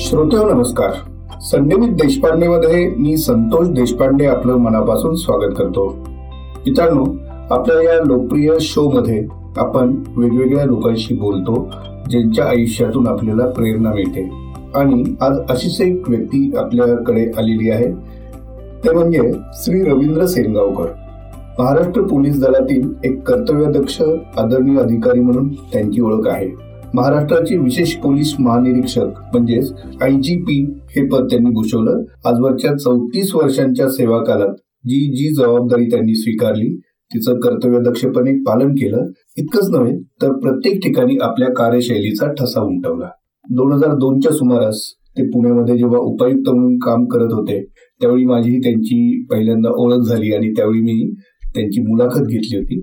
श्रोत्या नमस्कार. संडेमित देशपांडे मध्ये मी संतोष देशपांडे आपलं मनापासून स्वागत करतो. मित्रांनो आपल्या या लोकप्रिय शो मध्ये आपण वेगवेगळ्या लोकांशी बोलतो ज्यांच्या आयुष्यातून आपल्याला प्रेरणा मिळते. आणि आज अशीच एक व्यक्ती आपल्याकडे आलेली आहे. ते म्हणजे श्री रवींद्र सेनगावकर. महाराष्ट्र पोलीस दलातील एक कर्तव्यदक्ष आदरणीय अधिकारी म्हणून त्यांची ओळख आहे. महाराष्ट्राचे विशेष पोलीस महानिरीक्षक म्हणजेच आय जी पी हे पद त्यांनी भूषवलं. आजवरच्या चौतीस वर्षांच्या सेवाकालात जी जी जबाबदारी त्यांनी स्वीकारली तिचं कर्तव्यदक्षपणे पालन केलं. इतकंच नव्हे तर प्रत्येक ठिकाणी आपल्या कार्यशैलीचा ठसा उमटवला. दोन हजार दोनच्या सुमारास ते पुण्यामध्ये जेव्हा उपायुक्त म्हणून काम करत होते त्यावेळी माझी त्यांची पहिल्यांदा ओळख झाली आणि त्यावेळी मी त्यांची मुलाखत घेतली होती.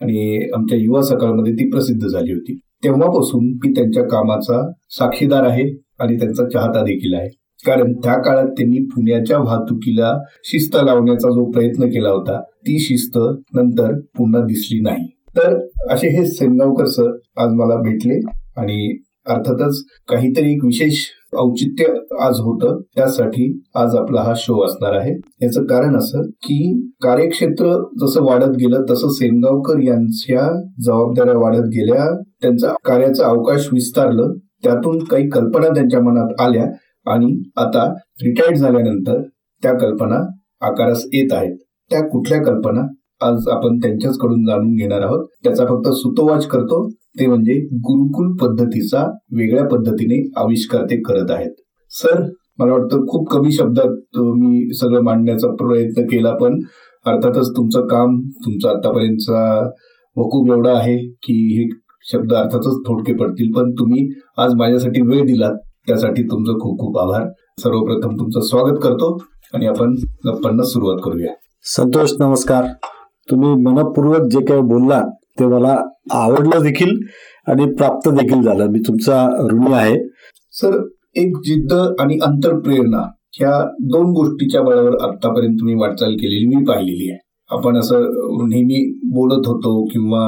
आणि आमच्या युवा सकाळमध्ये ती प्रसिद्ध झाली होती. तेव्हापासून मी त्यांच्या कामाचा साक्षीदार आहे आणि त्यांचा चाहता देखील आहे. कारण त्या काळात त्यांनी पुण्याच्या वाहतुकीला शिस्त लावण्याचा जो प्रयत्न केला होता ती शिस्त नंतर पुन्हा दिसली नाही. तर असे हे सेनगावकर सर आज मला भेटले आणि अर्थातच काहीतरी एक विशेष औचित्य आज होतं. त्यासाठी आज आपला हा शो असणार आहे. याचं कारण असं की कार्यक्षेत्र जसं वाढत गेलं तसं सेनगावकर यांच्या जबाबदाऱ्या वाढत गेल्या. त्यांचा कार्याचा अवकाश विस्तारलं. त्यातून काही कल्पना त्यांच्या मनात आल्या आणि आता रिटायर्ड झाल्यानंतर त्या कल्पना आकारास येत आहेत. त्या कुठल्या कल्पना? आज आपण त्यांच्याचकडून जाणून घेणार आहोत. त्याचा फक्त सुतोवाच करतो. ते म्हणजे गुरुकुल पद्धतीचा वेगळ्या पद्धतीने आविष्कार ते करत आहेत. सर मला वाटतं खूप कमी शब्दात मी सगळं मांडण्याचा प्रयत्न केला पण अर्थातच तुमचं काम तुमचं आतापर्यंतचा वकूब एवढा आहे की हे शब्द अर्थातच थोडके पडतील पण तुम्ही आज माझ्यासाठी वेळ दिलात त्यासाठी तुमचं खूप खूप आभार. सर्वप्रथम तुमचं स्वागत करतो आणि आपण गप्पांना सुरुवात करूया. संतोष नमस्कार. तुम्ही मनपूर्वक जे काही बोललात ते मला आवडलं देखील आणि प्राप्त देखील झालं. मी तुमचा ऋणी आहे. सर एक जिद्द आणि अंतरप्रेरणा ह्या दोन गोष्टीच्या बळावर आतापर्यंत तुम्ही वाटचाल केलेली मी पाहिलेली आहे. आपण असं नेहमी बोलत होतो किंवा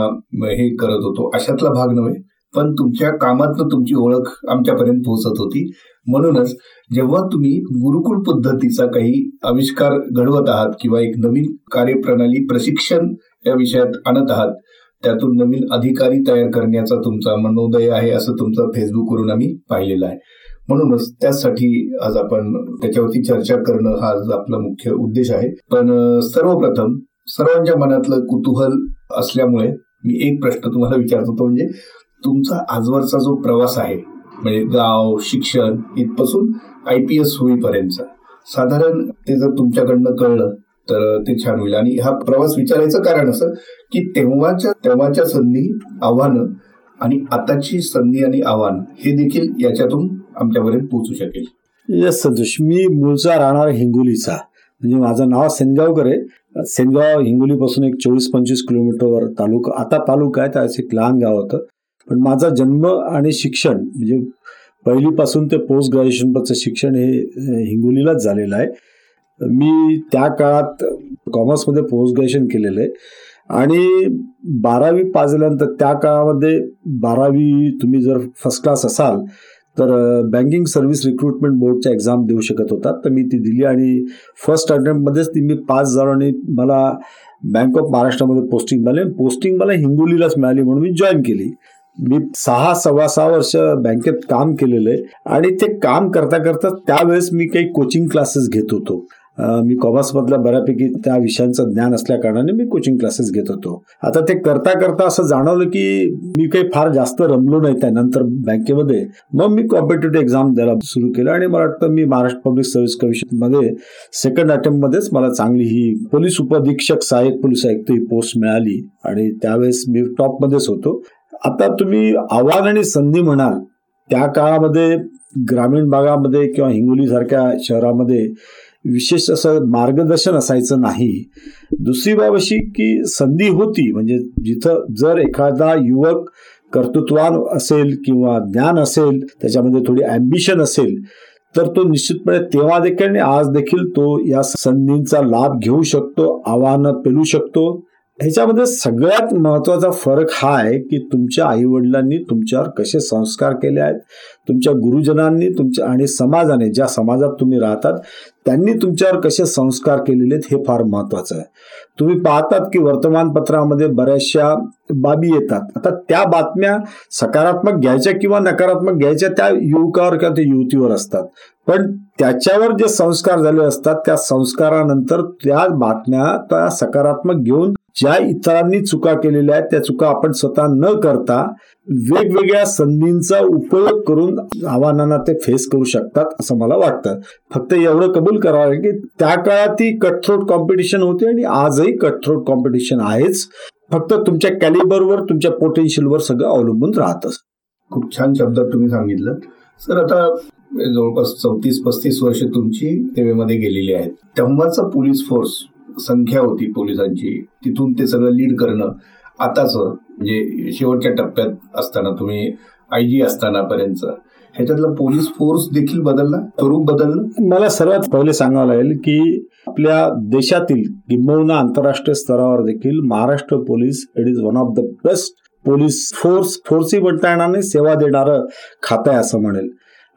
हे करत होतो अशातला भाग नव्हे पण तुमच्या कामातनं तुमची ओळख आमच्यापर्यंत पोहोचत होती. म्हणूनच जेव्हा तुम्ही गुरुकुल पद्धतीचा काही आविष्कार घडवत आहात किंवा एक नवीन कार्यप्रणाली प्रशिक्षण या विषयात आणत आहात त्यातून नवीन अधिकारी तयार करण्याचा तुमचा मनोदय आहे असं तुमचं फेसबुकवरून आम्ही पाहिलेलं आहे. म्हणूनच त्यासाठी आज आपण त्याच्यावरती चर्चा करणं हा आज आपला मुख्य उद्देश आहे. पण सर्वप्रथम सर्वांच्या मनातलं कुतूहल असल्यामुळे मी एक प्रश्न तुम्हाला विचारतो तो म्हणजे तुमचा आजवरचा जो प्रवास आहे म्हणजे गाव शिक्षण इथपासून आय पी एस होईपर्यंत साधारण ते जर तुमच्याकडनं कळलं तर ते छान होईल. आणि हा प्रवास विचारायचं कारण असं की तेव्हाच्या तेव्हाच्या संधी आव्हानं आणि आताची संधी आणि आव्हान हे देखील याच्यातून आमच्यापर्यंत पोहोचू शकेल. यस संतोष मी मूळचा राहणार हिंगोलीचा. म्हणजे माझं नाव सेनगावकर आहे. सेनगाव हिंगोलीपासून एक चोवीस पंचवीस किलोमीटरवर तालुका आता तालुका आहे त्याच एक लहान गाव होतं. पण माझा जन्म आणि शिक्षण म्हणजे पहिलीपासून ते पोस्ट ग्रॅज्युएशनपर्यंत शिक्षण हे हिंगोलीलाच झालेलं आहे. मी त्या काळात कॉमर्समध्ये पोस्ट ग्रॅज्युएशन केलेलं आहे. आणि बारावी पाजल्यानंतर त्या काळामध्ये बारावी तुम्ही जर फर्स्ट क्लास असाल तर बँकिंग सर्व्हिस रिक्रुटमेंट बोर्डच्या एक्झाम देऊ शकत होता तर मी ती दिली आणि फर्स्ट अटेम्प्टमध्येच ती मी पास झालो आणि मला बँक ऑफ महाराष्ट्रामध्ये पोस्टिंग मिळाली पोस्टिंग मला हिंगोलीलाच मिळाली म्हणून मी जॉईन केली. मी सहा सव्वा सहा वर्ष बँकेत काम केलेलं आहे आणि ते काम करता करता त्यावेळेस मी काही कोचिंग क्लासेस घेत होतो. मी कॉमर्समधल्या बऱ्यापैकी त्या विषयांचं ज्ञान असल्याकारणाने मी कोचिंग क्लासेस घेत होतो. आता ते करता करता असं जाणवलं की मी काही फार जास्त रमलो नाही त्यानंतर बँकेमध्ये. मग मी कॉम्पिटेटिव्ह एक्झाम द्यायला सुरू केलं आणि मला वाटतं मी महाराष्ट्र पब्लिक सर्व्हिस कमिशनमध्ये सेकंड अटेम्प्टमध्येच मला चांगली ही पोलीस उपअधीक्षक सहाय्यक पोलीस आयुक्त ही पोस्ट मिळाली आणि त्यावेळेस मी टॉपमध्येच होतो. आता तुम्ही आव्हान आणि संधी म्हणाल त्या काळामध्ये ग्रामीण भागामध्ये किंवा हिंगोली सारख्या शहरामध्ये विशेष असं मार्गदर्शन असायचं नाही. दुसरी बाब अशी की संधी होती म्हणजे जिथं जर एखादा युवक कर्तृत्वान असेल किंवा ज्ञान असेल त्याच्यामध्ये थोडी ॲम्बिशन असेल तर तो निश्चितपणे तेव्हा देखील आणि आज देखील तो या संधींचा लाभ घेऊ शकतो आव्हानं पेलू शकतो. ह्याच्यामध्ये सगळ्यात महत्त्वाचा फरक हा आहे की तुमच्या आईवडिलांनी तुमच्यावर कसे संस्कार केले आहेत तुमच्या गुरुजनांनी तुमच्या आणि समाजाने ज्या समाजात तुम्ही राहतात त्यांनी तुमच्यावर कसे संस्कार केलेले आहेत हे फार महत्वाचं आहे. तुम्ही पाहतात की वर्तमानपत्रामध्ये बऱ्याचशा बाबी येतात. आता त्या बातम्या सकारात्मक घ्यायच्या किंवा नकारात्मक घ्यायच्या त्या युवकावर किंवा त्या युवतीवर असतात. पण त्याच्यावर जे संस्कार झाले असतात त्या संस्कारानंतर त्या बातम्या त्या सकारात्मक घेऊन ज्या इतरांनी चुका केलेल्या आहेत त्या चुका आपण स्वतः न करता वेगवेगळ्या संधींचा उपयोग करून आव्हानांना ते फेस करू शकतात असं मला वाटतं. फक्त एवढं कबूल करावं की त्या काळात ती कटथ्रोट कॉम्पिटिशन होती आणि आजही कटथ्रोट कॉम्पिटिशन आहेच. फक्त तुमच्या कॅलिबरवर तुमच्या पोटेन्शियलवर सगळं अवलंबून राहतं खूप छान शब्दात तुम्ही सांगितलं. सर आता जवळपास चौतीस पस्तीस वर्ष तुमची सेवेमध्ये गेलेली आहेत. तेव्हाचा पोलीस फोर्स संख्या होती पोलिसांची तिथून ते सगळं लीड करणं. आताच म्हणजे शेवटच्या टप्प्यात असताना तुम्ही आय जी असताना पर्यंत ह्याच्यातला पोलीस फोर्स देखील बदलला? स्वरूप बदललं? मला सर्वात पहिले सांगावं लागेल की आपल्या देशातील किंबहुना आंतरराष्ट्रीय स्तरावर देखील Maharashtra police it is one of the best police force फोर्सही म्हणता येणार नाही सेवा देणारं खातं आहे असं म्हणेल.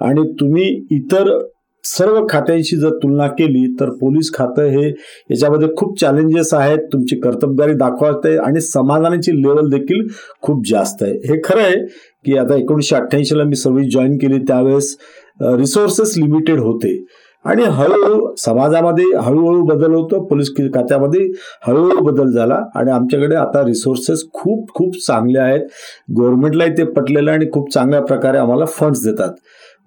आणि तुम्ही इतर सर्व खात्यांशी जर तुलना केली तर पोलीस खातं हे याच्यामध्ये खूप चॅलेंजेस आहेत. तुमची कर्तबगारी दाखवते आणि समाधानाची लेवल देखील खूप जास्त आहे. हे खरं आहे की आता एकोणीसशे अठ्ठ्याऐंशीला मी सर्व्हिस जॉईन केली त्यावेळेस रिसोर्सेस लिमिटेड होते. आणि हळूहळू समाजामध्ये हळूहळू बदल होतो पोलीस खात्यामध्ये हळूहळू बदल झाला आणि आमच्याकडे आता रिसोर्सेस खूप खूप चांगले आहेत. गव्हर्नमेंटलाही ते पटलेलं आणि खूप चांगल्या प्रकारे आम्हाला फंड्स देतात.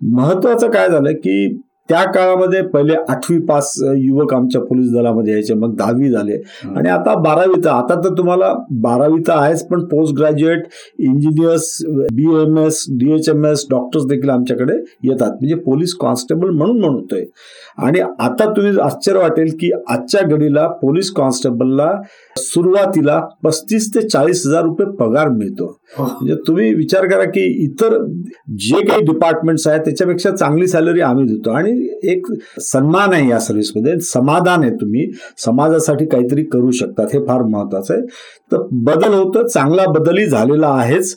महत्वाचं काय झालं की त्या काळामध्ये पहिले आठवी पास युवक आमच्या पोलीस दलामध्ये यायचे मग दहावी झाले. आणि आता बारावी तर आता तर तुम्हाला बारावी तर आहेच पण post graduate engineers B M S D H M S doctors देखील आमच्याकडे येतात. म्हणजे पोलीस कॉन्स्टेबल म्हणून म्हणतोय. आणि आता तुम्ही आश्चर्य वाटेल की आजच्या घडीला पोलीस कॉन्स्टेबलला सुरुवातीला पस्तीस ते चाळीस हजार रुपये पगार मिळतो. म्हणजे तुम्ही विचार करा की इतर जे काही डिपार्टमेंट्स आहेत त्याच्यापेक्षा चांगली सॅलरी आम्ही देतो. आणि एक सन्मान आहे या सर्व्हिसमध्ये समाधान आहे तुम्ही. समाजासाठी काहीतरी करू शकतात. हे फार महत्वाचं आहे. तर बदल होतं. चांगला बदलही झालेला आहेच.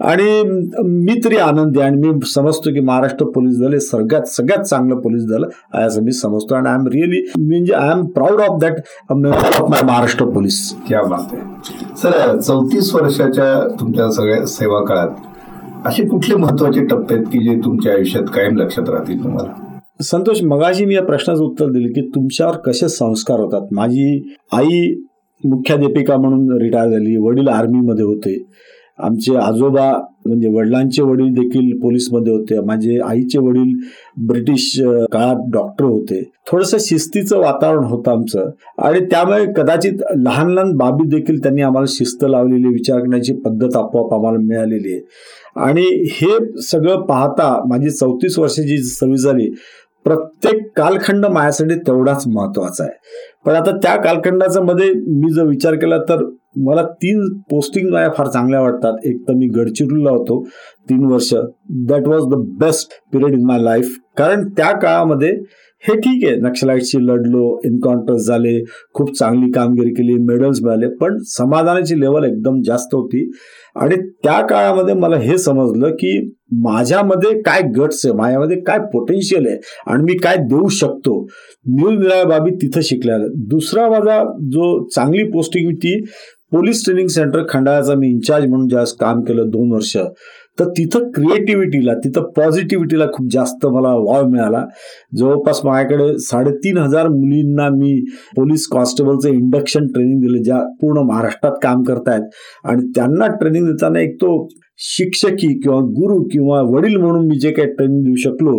आणि मी तरी आनंदी आणि मी समजतो की महाराष्ट्र पोलीस दल हे सगळ्यात सगळ्यात चांगलं पोलीस दल आहे असं मी समजतो. आणि आय एम रिअली म्हणजे I am proud of that of my Maharashtra police. क्या बात आहे. सर चौतीस वर्षाच्या तुमच्या सगळ्या सेवा काळात असे कुठले महत्त्वाचे टप्पे आहेत की जे तुमच्या आयुष्यात कायम लक्षात राहतील तुम्हाला? संतोष मगाशी मी या प्रश्नाचं उत्तर दिलं की तुमच्यावर कसे संस्कार होतात? माझी आई मुख्याध्यापिका म्हणून रिटायर झाली वडील आर्मीमध्ये होते. आमचे आजोबा म्हणजे वडिलांचे वडील देखील पोलीसमध्ये होते. माझे आईचे वडील ब्रिटिश काळात डॉक्टर होते. थोडस शिस्तीचं वातावरण होतं आमचं. आणि त्यामुळे कदाचित लहान लहान बाबी देखील त्यांनी आम्हाला शिस्त लावलेली विचार करण्याची पद्धत आपोआप आम्हाला मिळालेली आहे. आणि हे सगळं पाहता माझी चौतीस वर्षाची सर्व्हिस झाली प्रत्येक कालखंड माझ्यासाठी तेवढाच महत्त्वाचा आहे. पण आता त्या कालखंडाचा मध्ये मी जर विचार केला तर मला तीन पोस्टिंग माझ्या फार चांगल्या वाटतात. एक तर मी गडचिरोलीला होतो तीन वर्ष. That was the best period in my life कारण त्या काळामध्ये हे ठीक आहे. नक्षलाईटशी लढलो एन्काउंटर्स झाले खूप चांगली कामगिरी केली मेडल्स मिळाले पण समाधानाची लेवल एकदम जास्त होती. आणि त्या काळामध्ये मला हे समजलं की माझ्यामध्ये काय गट्स आहे माझ्यामध्ये काय पोटेन्शियल आहे आणि मी काय देऊ शकतो. निरनिराळ्या बाबी तिथं शिकल्या. दुसरा माझा जो चांगली पोस्टिंग होती पोलीस ट्रेनिंग सेंटर खंडाळ्याचा मी इन्चार्ज म्हणून ज्यावेळेस काम केलं दोन वर्ष. तर तिथं क्रिएटिव्हिटीला तिथं पॉझिटिव्हिटीला खूप जास्त मला वाव मिळाला. जवळपास माझ्याकडे साडेतीन हजार मुलींना मी पोलीस कॉन्स्टेबलचं इंडक्शन ट्रेनिंग दिलं ज्या पूर्ण महाराष्ट्रात काम करतायत. आणि त्यांना ट्रेनिंग देताना एक तो शिक्षकी किंवा गुरु किंवा वडील म्हणून मी जे काही ट्रेनिंग देऊ शकलो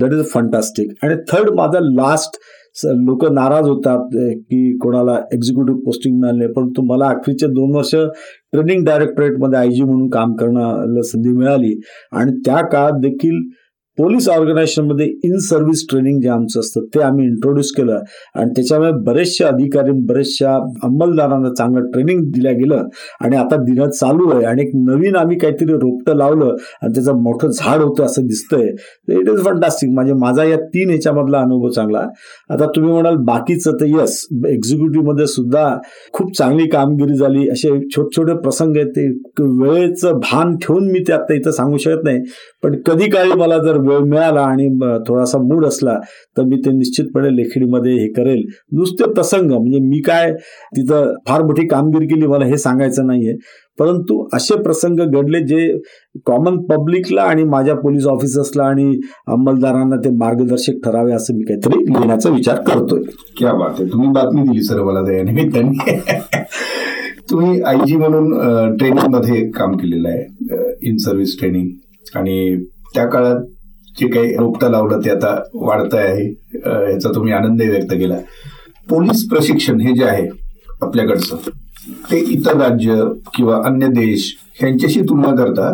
दॅट इज फंटास्टिक आणि थर्ड माझा लास्ट लोक नाराज होतात की कोणाला एक्झिक्युटिव्ह पोस्टिंग मिळाले परंतु मला अखरीचे दोन वर्ष ट्रेनिंग डायरेक्टरेटमध्ये आय जी म्हणून काम करण्याला संधी मिळाली. आणि त्या काळात देखील पोलीस ऑर्गनायझेशनमध्ये इन सर्व्हिस ट्रेनिंग जे आमचं असतं ते आम्ही इंट्रोड्यूस केलं. आणि त्याच्यामुळे बरेचशा अधिकारी बरेचशा अंमलदारांना चांगलं ट्रेनिंग दिल्या गेलं. आणि आता दिनं चालू आहे आणि एक नवीन आम्ही काहीतरी रोपटं लावलं आणि त्याचं मोठं झाड होतं असं दिसतंय. इट इज फंटास्टिक म्हणजे माझा या तीन ह्याच्यामधला अनुभव चांगला. आता तुम्ही म्हणाल बाकीचं तर येस एक्झिक्युटिव्हमध्ये सुद्धा खूप चांगली कामगिरी झाली. असे छोटे छोटे प्रसंग आहेत ते वेळेचं भान ठेवून मी ते आता इथं सांगू शकत नाही. पण कधी काळी मला जर वेळ मिळाला आणि थोडासा मूड असला तर मी ते निश्चितपणे लेखणीमध्ये हे करेल. नुसते प्रसंग म्हणजे मी काय तिथं फार मोठी कामगिरी केली मला हे सांगायचं नाहीये. परंतु असे प्रसंग घडले जे कॉमन पब्लिकला आणि माझ्या पोलीस ऑफिसर्सला आणि अंमलदारांना ते मार्गदर्शक ठरावे असं मी काहीतरी लिहिण्याचा विचार करतोय. क्या बात आहे तुम्ही बातमी दिली सर मला त्या निमित्ताने. तुम्ही आय जी म्हणून ट्रेनिंगमध्ये काम केलेलं आहे इन सर्व्हिस ट्रेनिंग आणि त्या काळात जे काही रोपटा लावलं ते आता वाढत आहे. याचा तुम्ही आनंदही व्यक्त केला. पोलीस प्रशिक्षण हे जे आहे आपल्याकडचं ते इतर राज्य किंवा अन्य देश यांच्याशी तुलना करता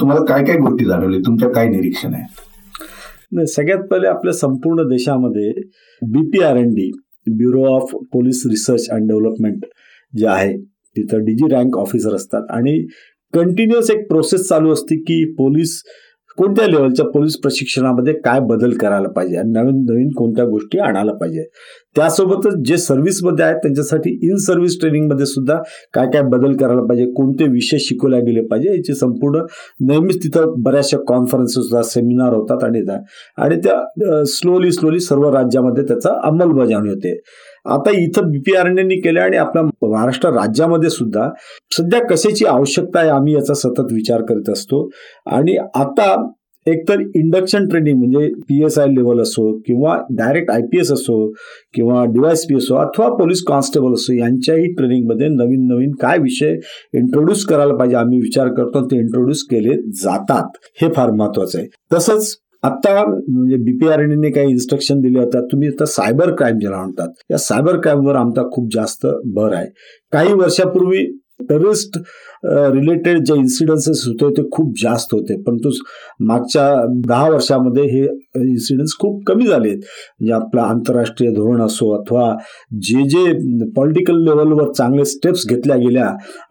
तुम्हाला काय काय गोष्टी जाणवली? तुमच्या काय निरीक्षण आहे? सगळ्यात पहिले आपल्या संपूर्ण देशामध्ये BPR N D bureau of police research and development जे आहे तिथं डीजी रँक ऑफिसर असतात. आणि कंटिन्युअस एक प्रोसेस चालू असते की पोलीस कोणत्या लेवलच्या पोलीस प्रशिक्षणामध्ये काय बदल करायला पाहिजे? आणि नवीन नवीन कोणत्या गोष्टी आणायला पाहिजे? त्यासोबतच जे सर्व्हिसमध्ये आहेत त्यांच्यासाठी इन सर्व्हिस ट्रेनिंगमध्ये सुद्धा काय काय बदल करायला पाहिजे कोणते विषय शिकवले गेले पाहिजे याची संपूर्ण नेहमीच तिथं बऱ्याचशा कॉन्फरन्सेस सेमिनार होतात आणि आणि त्या स्लोली स्लोली सर्व राज्यामध्ये त्याचा अंमलबजावणी होते. आता इथं बीपीआरएननी केलं आणि आपल्या महाराष्ट्र राज्यामध्ये सुद्धा सध्या कशाची आवश्यकता आहे आम्ही याचा सतत विचार करीत असतो. आणि आता एकतर इंडक्शन ट्रेनिंग म्हणजे पी एस आय लेवल असो किंवा डायरेक्ट आय पी एस असो किंवा डिवायस पी असो अथवा पोलीस कॉन्स्टेबल असो यांच्याही ट्रेनिंगमध्ये नवीन नवीन काय विषय इंट्रोड्यूस करायला पाहिजे आम्ही विचार करतो ते इंट्रोड्यूस केले जातात. हे फार महत्वाचं आहे. तसंच आता म्हणजे बीपीआरएनने काही इन्स्ट्रक्शन दिले होतात. तुम्ही आता सायबर क्राईम ज्याला म्हणतात या सायबर क्राईमवर आमचा खूप जास्त भर आहे. काही वर्षापूर्वी टेररिस्ट रिलेटेड जे इन्सिडन्सेस होते ते खूप जास्त होते. परंतु मागच्या दहा वर्षामध्ये हे इन्सिडन्स खूप कमी झाले म्हणजे आपलं आंतरराष्ट्रीय धोरण असो अथवा जे जे पॉलिटिकल लेवलवर चांगले स्टेप्स घेतल्या गेल्या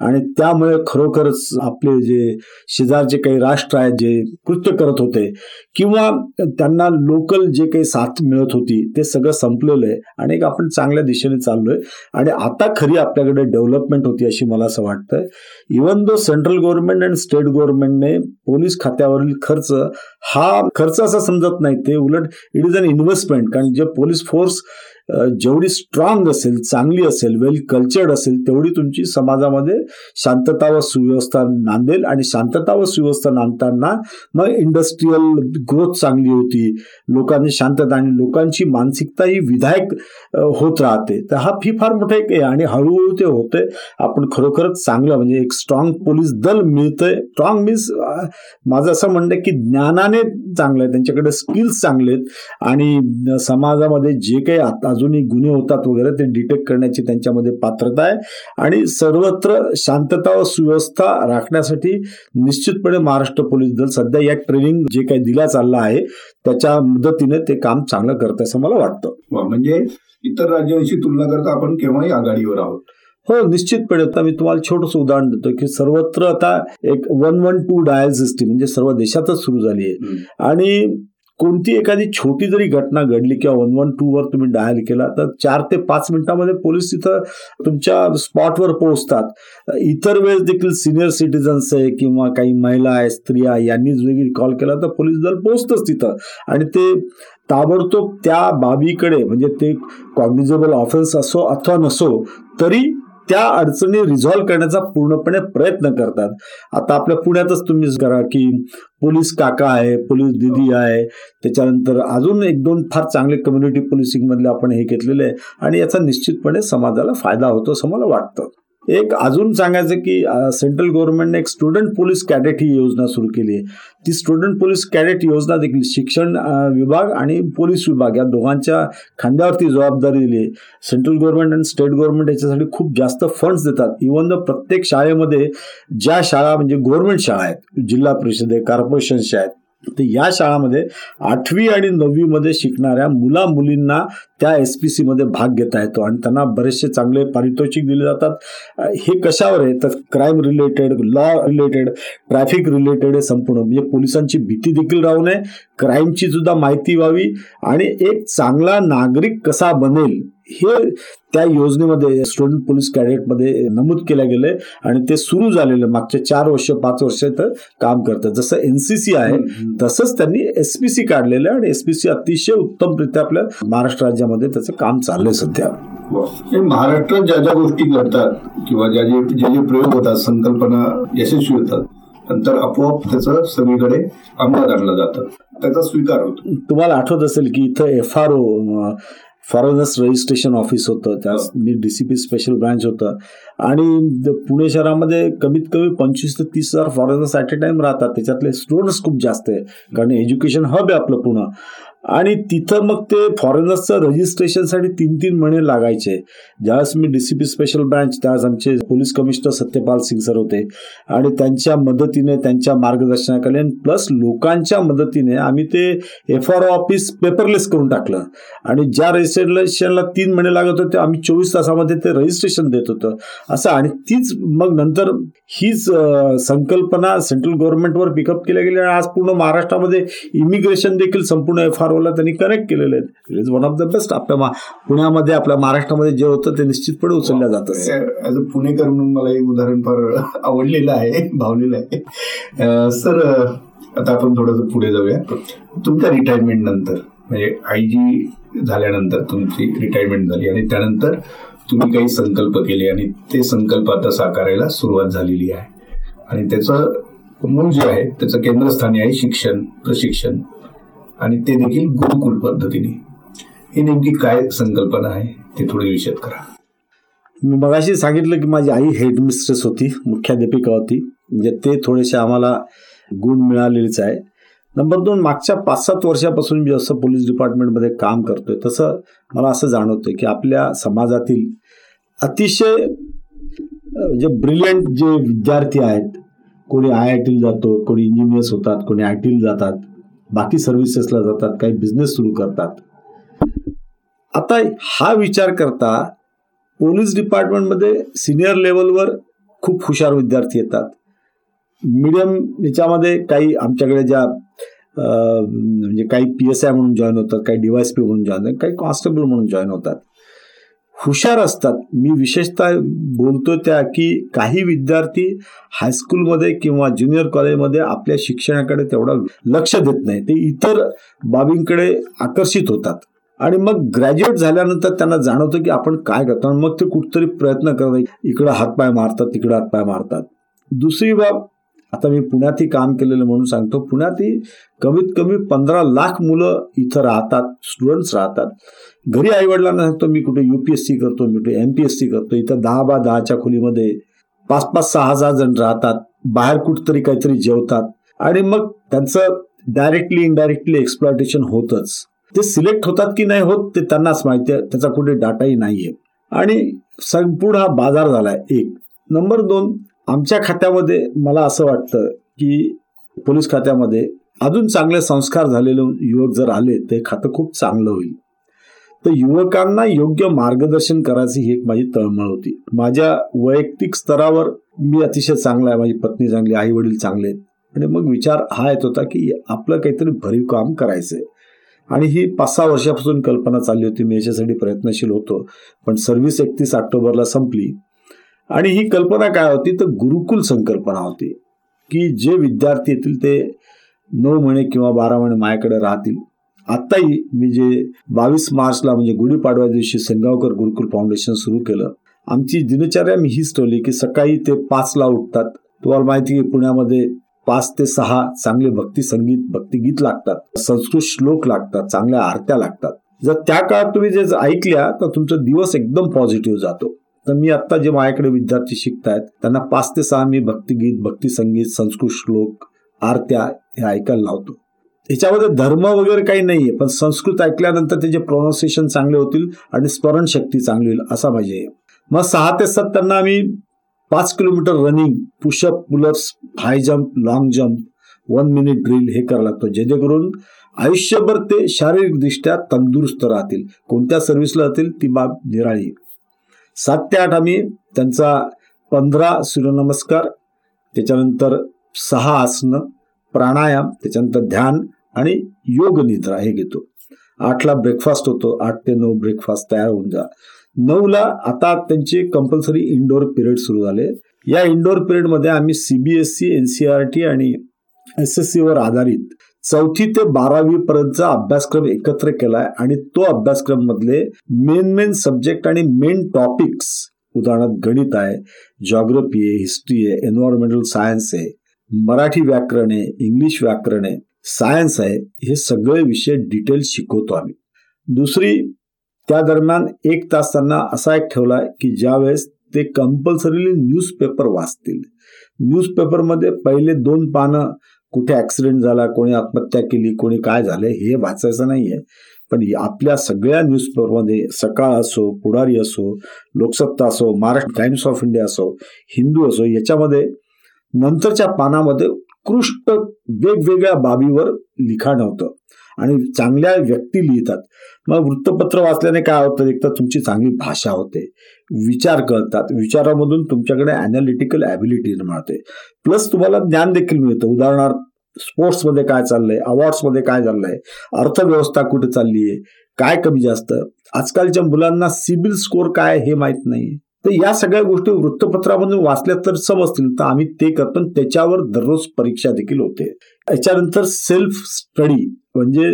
आणि त्यामुळे खरोखरच आपले जे शेजारचे काही राष्ट्र आहेत जे कृत्य करत होते किंवा त्यांना लोकल जे काही साथ मिळत होती ते सगळं संपलेलं आहे आणि आपण चांगल्या दिशेने चाललोय. आणि आता खरी आपल्याकडे डेव्हलपमेंट होती अशी मला असं वाटतं even though central government and state गव्हर्नमेंटने पोलीस खात्यावरील खर्च हा खर्च असा समजत नाही ते उलट इट इज अन इन्व्हेस्टमेंट कारण जे पोलीस फोर्स जेवढी स्ट्रॉंग असेल चांगली असेल वेल कल्चर्ड असेल तेवढी तुमची समाजामध्ये शांतता व सुव्यवस्था नांदेल. आणि शांतता व सुव्यवस्था नांदताना मग इंडस्ट्रीयल ग्रोथ चांगली होती. लोकांनी शांतता आणि लोकांची मानसिकता ही विधायक होत राहते. तर हा फी फार मोठा एक आहे. आणि हळूहळू ते होते आपण खरोखरच चांगलं म्हणजे एक स्ट्रॉंग पोलीस दल मिळतंय. स्ट्रॉंग मीन्स माझं असं म्हणणं की ज्ञानाने चांगलं आहे. त्यांच्याकडे स्किल्स चांगले आहेत. आणि समाजामध्ये जे काही आता अजूनही गुन्हे होतात वगैरे ते डिटेक्ट करण्याची त्यांच्यामध्ये पात्रता आहे. आणि सर्वत्र शांतता व सुव्यवस्था राखण्यासाठी निश्चितपणे महाराष्ट्र पोलीस दल सध्या या ट्रेनिंग जे काही दिल्या चाललं आहे त्याच्या मदतीने ते काम चांगलं करत असं मला वाटतं. म्हणजे इतर राज्यांशी तुलना करता आपण केव्हाही आघाडीवर आहोत? हो निश्चितपणे. आता मी तुम्हाला छोटस उदाहरण देतो की सर्वत्र आता एक one one two dial system म्हणजे सर्व देशातच सुरू झाली आहे. आणि कोणती एखादी छोटी जरी घटना घडली किंवा वन वन टू वर तुम्ही डायल केला तर चार ते पाच मिनिटांमध्ये पोलीस तिथं तुमच्या स्पॉटवर पोहोचतात. इतर वेळेस देखील सिनियर सिटीजन्स आहे किंवा काही महिला आहे स्त्रिया यांनी वेगळी कॉल केला तर पोलीस दल पोहोचतच तिथं. आणि ते ताबडतोब त्या बाबीकडे म्हणजे ते कॉग्निजेबल ऑफेन्स असो अथवा नसो तरी त्या अडचणी रिझॉल्व्ह करण्याचा पूर्णपणे प्रयत्न करतात. आता आपल्या पुण्यातच तुम्ही करा की पोलीस काका आहे पोलीस दिदी आहे त्याच्यानंतर अजून एक दोन फार चांगले कम्युनिटी पोलिसिंगमधले आपण हे घेतलेले आहे आणि याचा निश्चितपणे समाजाला फायदा होतो असं मला वाटतं. एक अजून सांगायचं की सेंट्रल गव्हर्नमेंटने एक स्टुडंट पोलीस कॅडेट ही योजना सुरू केली आहे. ती स्टुडंट पोलीस कॅडेट योजना देखील शिक्षण विभाग आणि पोलीस विभाग या दोघांच्या खांद्यावरती जबाबदारी दिली आहे. सेंट्रल गव्हर्नमेंट आणि स्टेट गव्हर्नमेंट याच्यासाठी खूप जास्त फंड्स देतात. इवन द प्रत्येक शाळेमध्ये ज्या शाळा म्हणजे गव्हर्नमेंट शाळा आहेत जिल्हा परिषद आहे कॉर्पोरेशनच्या आहेत तर या शाळामध्ये आठवी आणि नववीमध्ये शिकणाऱ्या मुला मुलींना त्या एस पी सीमध्ये भाग घेता येतो आणि त्यांना बरेचसे चांगले पारितोषिक दिले जातात. हे कशावर आहे? तर crime related law related traffic related आहे संपूर्ण म्हणजे पोलिसांची भीती देखील राहू नये. क्राईमची सुद्धा माहिती व्हावी आणि एक चांगला नागरिक कसा बनेल हे त्या योजनेमध्ये स्टुडंट पोलीस कॅडेटमध्ये नमूद केलं गेलंय आणि ते सुरू झालेलं मागच्या चार वर्ष पाच वर्ष तर काम करतं जसं एनसीसी आहे तसंच त्यांनी एसपीसी काढलेलं आहे आणि एसपीसी अतिशय उत्तमरित्या आपल्या महाराष्ट्र राज्यामध्ये त्याचं काम चाललंय सध्या. महाराष्ट्रात ज्या ज्या गोष्टी घडतात किंवा ज्या जे जे जे प्रयोग होतात संकल्पना यशस्वी होतात नंतर आपोआप त्याचं सगळीकडे अंमलात आणलं जातं. त्याचा स्वीकार होतो. तुम्हाला आठवत असेल की इथं F R O foreigners registration office होतं त्या मी पी स्पेशल ब्रांच होतं. आणि पुणे शहरामध्ये कमीत कमी पंचवीस ते तीस हजार फॉरेनर्स ॲट ए टाइम राहतात. त्याच्यातले स्टुडंट्स खूप जास्त आहे. कारण एज्युकेशन हब आहे आपलं पुणे आणि तिथं मग ते फॉरेनर्सचं रजिस्ट्रेशनसाठी तीन तीन महिने लागायचे. ज्यावेळेस मी डीसीपी स्पेशल ब्रँच त्यावेळेस आमचे police commissioner Satyapal Singh sir होते. आणि त्यांच्या मदतीने त्यांच्या मार्गदर्शनाखाली प्लस लोकांच्या मदतीने आम्ही ते F R O office paperless करून टाकलं. आणि ज्या रजिस्ट्रेशनला तीन महिने लागत होते आम्ही चोवीस तासामध्ये ते रजिस्ट्रेशन देत होतं. असं आणि तीच मग नंतर हीच संकल्पना सेंट्रल गव्हर्नमेंटवर पिकअप केल्या गेली आणि आज पूर्ण महाराष्ट्रामध्ये इमिग्रेशन देखील संपूर्ण एफ आर ओला त्यांनी करेक्ट केलेले आहेत it is one of the best आपल्या पुण्यामध्ये आपल्या महाराष्ट्रामध्ये जे होतं ते निश्चितपणे उचलल्या जातं ॲज अ पुणेकर म्हणून मला एक उदाहरण फार आवडलेलं आहे भावलेलं आहे. सर आता आपण थोडस पुढे जाऊया. तुमच्या रिटायरमेंट नंतर म्हणजे आयजी झाल्यानंतर तुमची रिटायरमेंट झाली आणि त्यानंतर तुम्ही काही संकल्प केले आणि ते संकल्प आता साकारायला सुरुवात झालेली आहे. आणि त्याचं मूळ जे आहे त्याचं केंद्रस्थानी आहे शिक्षण प्रशिक्षण. आणि ते देखील गुरुकुल पद्धतीने. ही नेमकी काय संकल्पना आहे ते थोडी विषद करा. मी मगाशी सांगितलं की माझी आई हेड मिस्ट्रेस होती मुख्याध्यापिका होती. म्हणजे ते थोडेसे आम्हाला गुण मिळालेलेच आहे. नंबर दोन मागच्या पाच सात वर्षापासून मी जसं पोलीस डिपार्टमेंटमध्ये काम करतोय तसं मला असं जाणवतं की आपल्या समाजातील अतिशय जे ब्रिलियंट जे विद्यार्थी आहेत कोणी आय आय टीला जातो कोणी इंजिनियर्स होतात कोणी आय टीला जातात बाकी सर्व्हिसेसला जातात काही बिझनेस सुरू करतात. आता हा विचार करता पोलीस डिपार्टमेंटमध्ये सिनियर लेवलवर खूप हुशार विद्यार्थी येतात. मीडियम याच्यामध्ये काही आमच्याकडे ज्या म्हणजे काही पी एस आय म्हणून जॉईन होतात काही डीवायस पी म्हणून जॉईन होतात काही कॉन्स्टेबल म्हणून जॉईन होतात. हुशार असतात. मी विशेषतः बोलतो त्या की काही विद्यार्थी हायस्कूलमध्ये किंवा ज्युनियर कॉलेजमध्ये आपल्या शिक्षणाकडे तेवढं लक्ष देत नाही. ते इतर बाबींकडे आकर्षित होतात. आणि मग ग्रॅज्युएट झाल्यानंतर त्यांना जाणवतं की आपण काय करतो मग ते कुठतरी प्रयत्न करतात. इकडं हातपाय मारतात तिकडं हातपाय मारतात. दुसरी बाब आता मी पुण्यातही काम केलेलं म्हणून सांगतो. पुण्यातही कमीत कमी पंधरा लाख मुलं इथं राहतात स्टुडंट्स राहतात. घरी आईवडिलांना सांगतो मी कुठे युपीएससी करतो मी कुठे एम पी एस सी करतो. इथं दहा बा दहाच्या खोलीमध्ये पाच पाच सहा सहा जण राहतात. बाहेर कुठतरी काहीतरी जेवतात. आणि मग त्यांचं डायरेक्टली इनडायरेक्टली एक्सप्लॉटेशन होतच. ते सिलेक्ट होतात की नाही होत ते त्यांनाच माहिती आहे. त्याचा कुठे डाटाही नाहीये. आणि संपूर्ण हा बाजार झालाय. एक. नंबर दोन आमच्या खात्यामध्ये मला असं वाटतं की पोलीस खात्यामध्ये अजून चांगले संस्कार झालेले युवक जर आले तर खातं खूप चांगलं होईल. तर युवकांना योग्य मार्गदर्शन करायची ही एक माझी तळमळ होती. माझ्या वैयक्तिक स्तरावर मी अतिशय चांगला आहे. माझी पत्नी चांगली आई वडील चांगले आहेत. आणि मग विचार हा येत होता की आपलं काहीतरी भरीव काम करायचंय. आणि ही पाच सहा वर्षापासून कल्पना चालली होती. मी याच्यासाठी प्रयत्नशील होतो. पण सर्व्हिस एकतीस ऑक्टोबरला संपली. आणि ही कल्पना काय होती? तर गुरुकुल संकल्पना होती. की जे विद्यार्थी येतील ते नऊ महिने किंवा बारा महिने माझ्याकडे राहतील. आत्ताही मी जे बावीस मार्चला म्हणजे गुढीपाडव्या दिवशी संगावकर गुरुकुल फाउंडेशन सुरू केलं आमची दिनचर्या मी हीच ठेवली की सकाळी ते पाचला उठतात. तुम्हाला माहिती की पुण्यामध्ये पाच ते सहा चांगले भक्ती संगीत भक्तिगीत लागतात संस्कृत श्लोक लागतात चांगल्या आरत्या लागतात. जर त्या काळात तुम्ही जे ऐकल्या तर तुमचा दिवस एकदम पॉझिटिव्ह जातो. तर मी आत्ता जे माझ्याकडे विद्यार्थी शिकतायत त्यांना पाच ते सहा मी भक्तिगीत भक्ती संगीत संस्कृत श्लोक आरत्या हे ऐकायला लावतो. ह्याच्यामध्ये धर्म वगैरे काही नाहीये पण संस्कृत ऐकल्यानंतर त्याचे प्रोनाउन्सिएशन चांगले होतील आणि स्मरणशक्ती चांगली होईल असा पाहिजे. मग सहा ते सात त्यांना आम्ही पाच kilometre running pushup pullups high jump long jump one minute drill हे करावं लागतं. जेणेकरून आयुष्यभर ते शारीरिकदृष्ट्या तंदुरुस्त राहतील. कोणत्या सर्व्हिसला राहतील ती बाब निराळी. सात ते आठ आम्ही त्यांचा पंधरा सूर्यनमस्कार त्याच्यानंतर सहा आसनं प्राणायाम त्याच्यानंतर ध्यान आणि योग निद्रा हे घेतो. आठला ब्रेकफास्ट होतो. आठ ते नऊ ब्रेकफास्ट तयार होऊन जा. नऊला आता त्यांचे कंपल्सरी इंडोर पिरियड सुरू झाले. या इंडोर पिरियडमध्ये आम्ही सीबीएसई एनसीआरटी आणि एस एस वर आधारित चौथी ते बारावी पर्यंतचा अभ्यासक्रम एकत्र केलाय आणि तो अभ्यासक्रम मधले मेन मेन सब्जेक्ट आणि मेन टॉपिक्स उदाहरणार्थ गणित आहे जॉग्रफी आहे हिस्ट्री आहे एन्व्हायरमेंटल सायन्स आहे मराठी व्याकरण आहे इंग्लिश व्याकरण आहे. सायन्स आहे हे सगळे विषय डिटेल शिकवतो आम्ही. दुसरी त्या दरम्यान एक तास त्यांना असा एक ठेवला की ज्यावेळेस ते कंपल्सरीली न्यूजपेपर वाचतील. न्यूजपेपरमध्ये पहिले दोन पानं कुठे ऍक्सिडेंट झाला कोणी आत्महत्या केली कोणी काय झालं हे वाचायचं नाही आहे पण आपल्या सगळ्या न्यूजपेपरमध्ये सकाळ असो पुढारी असो लोकसत्ता असो महाराष्ट्र टाइम्स ऑफ इंडिया असो हिंदू असो याच्यामध्ये नंतरच्या पानामध्ये उत्कृष्ट वेगवेगळ्या बाबीवर लिखाण होतं. आणि चांगल्या व्यक्ती लिहितात. मग वृत्तपत्र वाचल्याने काय होतं? एक तर तुमची चांगली भाषा होते. विचार कळतात. विचारामधून तुमच्याकडे अॅनालिटिकल ॲबिलिटी निर्माण होते प्लस तुम्हाला ज्ञान देखील मिळतं. उदाहरणार्थ स्पोर्ट्समध्ये काय चाललंय? अवॉर्ड्समध्ये काय चाललंय अर्थव्यवस्था कुठे चालली आहे काय कमी जास्त? आजकालच्या मुलांना सिबिल स्कोर काय हे माहीत नाही तर या सगळ्या गोष्टी वृत्तपत्रामधून वाचल्या तर समजतील. तर आम्ही ते करतो त्याच्यावर दररोज परीक्षा देखील होते. याच्यानंतर सेल्फ स्टडी म्हणजे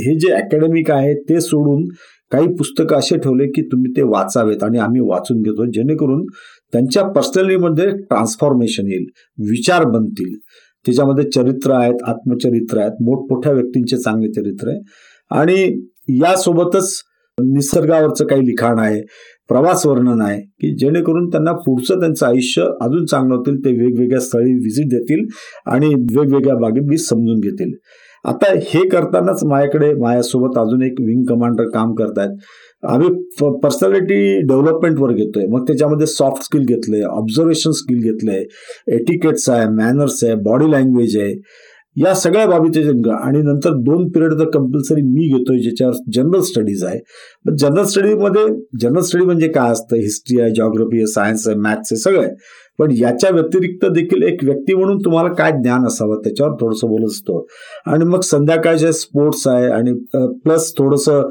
हे जे अकॅडमिक आहे ते सोडून काही पुस्तकं असे ठेवले की तुम्ही ते वाचावेत आणि आम्ही वाचून घेतो. जेणेकरून त्यांच्या पर्सनॅलिटीमध्ये ट्रान्सफॉर्मेशन येईल विचार बनतील. त्याच्यामध्ये चरित्र आहेत आत्मचरित्र आहेत मोठमोठ्या व्यक्तींचे चांगले चरित्र आहे. आणि यासोबतच निसर्गावरचं काही लिखाण आहे. प्रवास वर्णन आहे की जेणेकरून त्यांना पुढचं त्यांचं आयुष्य अजून चांगलं होतील ते वेगवेगळ्या स्थळी व्हिजिट देतील आणि वेगवेगळ्या बागेत समजून घेतील. आता हे करतानाच माझ्याकडे माझ्यासोबत अजून एक विंग कमांडर काम करतायत. आम्ही पर्सनॅलिटी डेव्हलपमेंटवर घेतोय. मग त्याच्यामध्ये सॉफ्ट स्किल घेतलंय ऑब्झर्वेशन स्किल घेतलंय एटिकेट्स आहे मॅनर्स आहे बॉडी लँग्वेज आहे. या सगळ्या बाबीचे आणि नंतर दोन पिरियड तर कंपल्सरी मी घेतोय ज्याच्यावर जनरल स्टडीज आहे. पण जनरल स्टडीमध्ये जनरल स्टडी म्हणजे काय असतं? हिस्ट्री आहे जॉग्रफी आहे सायन्स आहे मॅथ्स आहे सगळं आहे. पण याच्या व्यतिरिक्त देखील एक व्यक्ती म्हणून तुम्हाला काय ज्ञान असावं त्याच्यावर थोडंसं बोलत असतो. आणि मग संध्याकाळचे स्पोर्ट्स आहे आणि प्लस थोडंसं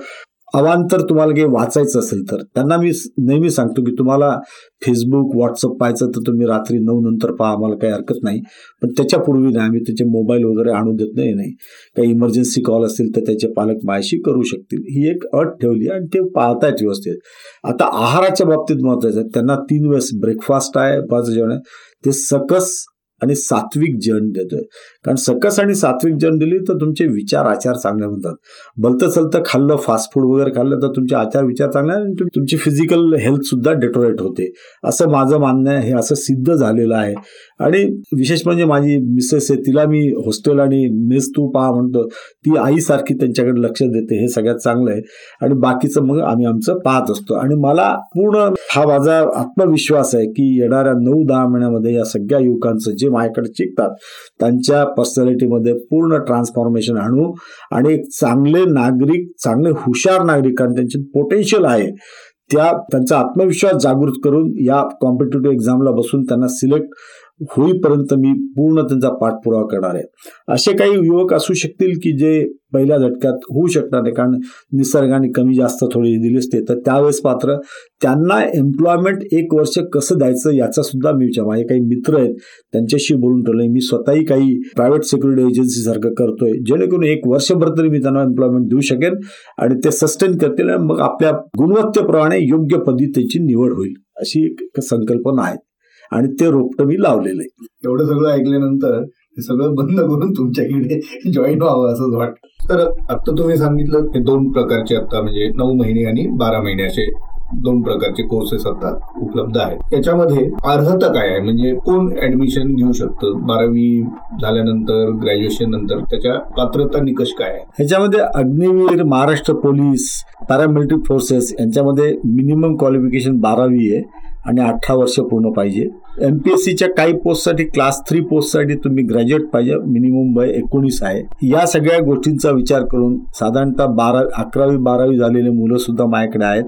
अवांतर तुम्हाला काही वाचायचं असेल तर. त्यांना मी नेहमी सांगतो की तुम्हाला फेसबुक व्हॉट्सअप पाहायचं तर तुम्ही रात्री नऊ नंतर पहा आम्हाला काही हरकत नाही. पण त्याच्यापूर्वी नाही आम्ही त्याचे मोबाईल वगैरे आणू देत नाही नाही. काही इमर्जन्सी कॉल असतील तर त्याचे पालक माझ्याशी करू शकतील. ही एक अट ठेवली आणि ते पाळतायत व्यवस्थित. आता आहाराच्या बाबतीत महत्वाचं आहे. त्यांना तीन वेळेस ब्रेकफास्ट आहे पाच जेवण आहे. ते सकस आणि सात्विक जेवण देतोय. कारण सकस आणि सात्विक जेवण दिली तर तुमचे विचार आचार चांगले म्हणतात भलतं चलतं खाल्लं फास्ट फूड वगैरे खाल्लं तर तुमचे आचार विचार चांगले आणि तुमची फिजिकल हेल्थ सुद्धा डेटोरेट होते. असं माझं मानणं आहे हे असं सिद्ध झालेलं आहे. आणि विशेष म्हणजे माझी मिसेस आहे तिला मी हॉस्टेल आणि मेस तू पहा म्हणतो ती आईसारखी त्यांच्याकडे लक्ष देते हे सगळ्यात चांगलं आहे. आणि बाकीचं मग आम्ही आमचं पाहत असतो. आणि मला पूर्ण हा माझा आत्मविश्वास आहे की येणाऱ्या नऊ दहा महिन्यामध्ये या सगळ्या युवकांचं जे माझ्याकडे शिकतात त्यांच्या पर्सनॅलिटीमध्ये पूर्ण ट्रान्सफॉर्मेशन आणू. आणि एक चांगले नागरिक चांगले हुशार नागरिक आणि त्यांचे पोटेन्शियल आहे त्या त्यांचा आत्मविश्वास जागृत करून या कॉम्पिटेटिव्ह एक्झामला बसून त्यांना सिलेक्ट होईपर्यंत मी पूर्ण त्यांचा पाठपुरावा करणार आहे. असे काही युवक असू शकतील की जे पहिल्या झटक्यात होऊ शकणार नाही कारण निसर्गाने कमी जास्त थोडी दिली असते. तर त्यावेळेस मात्र त्यांना एम्प्लॉयमेंट एक वर्ष कसं द्यायचं याचा सुद्धा मी विचार माझे काही मित्र आहेत त्यांच्याशी बोलून ठेवलंय मी स्वतःही काही प्रायव्हेट सिक्युरिटी एजन्सी सारखं करतोय जेणेकरून एक वर्षभर तरी मी त्यांना एम्प्लॉयमेंट देऊ शकेन आणि ते सस्टेन करतील मग आपल्या गुणवत्तेप्रमाणे योग्य पद्धतीची निवड होईल अशी एक संकल्पना आहे. आणि ते रोपटं मी लावलेलं आहे. एवढं सगळं ऐकल्यानंतर हे सगळं बंद करून तुमच्याकडे जॉईन व्हावं असं वाटतं. तर आता तुम्ही सांगितलं की दोन प्रकारचे आता म्हणजे नऊ महिने आणि बारा महिने असे दोन प्रकारचे कोर्सेस आता उपलब्ध आहेत. याच्यामध्ये अर्हता काय आहे? म्हणजे कोण ऍडमिशन घेऊ शकतं? बारावी झाल्यानंतर ग्रॅज्युएशन नंतर त्याच्या पात्रता निकष काय आहे ह्याच्यामध्ये Agniveer Maharashtra police paramilitary forces यांच्यामध्ये मिनिमम क्वालिफिकेशन बारावी आहे. आणि अठरा वर्ष पूर्ण पाहिजे. एम पी एस सीच्या काही पोस्टसाठी क्लास थ्री पोस्टसाठी तुम्ही ग्रॅज्युएट पाहिजे मिनिमम वय एकोणीस आहे. या सगळ्या गोष्टींचा विचार करून साधारणतः बारा अकरावी बारावी झालेले मुलं सुद्धा माझ्याकडे आहेत.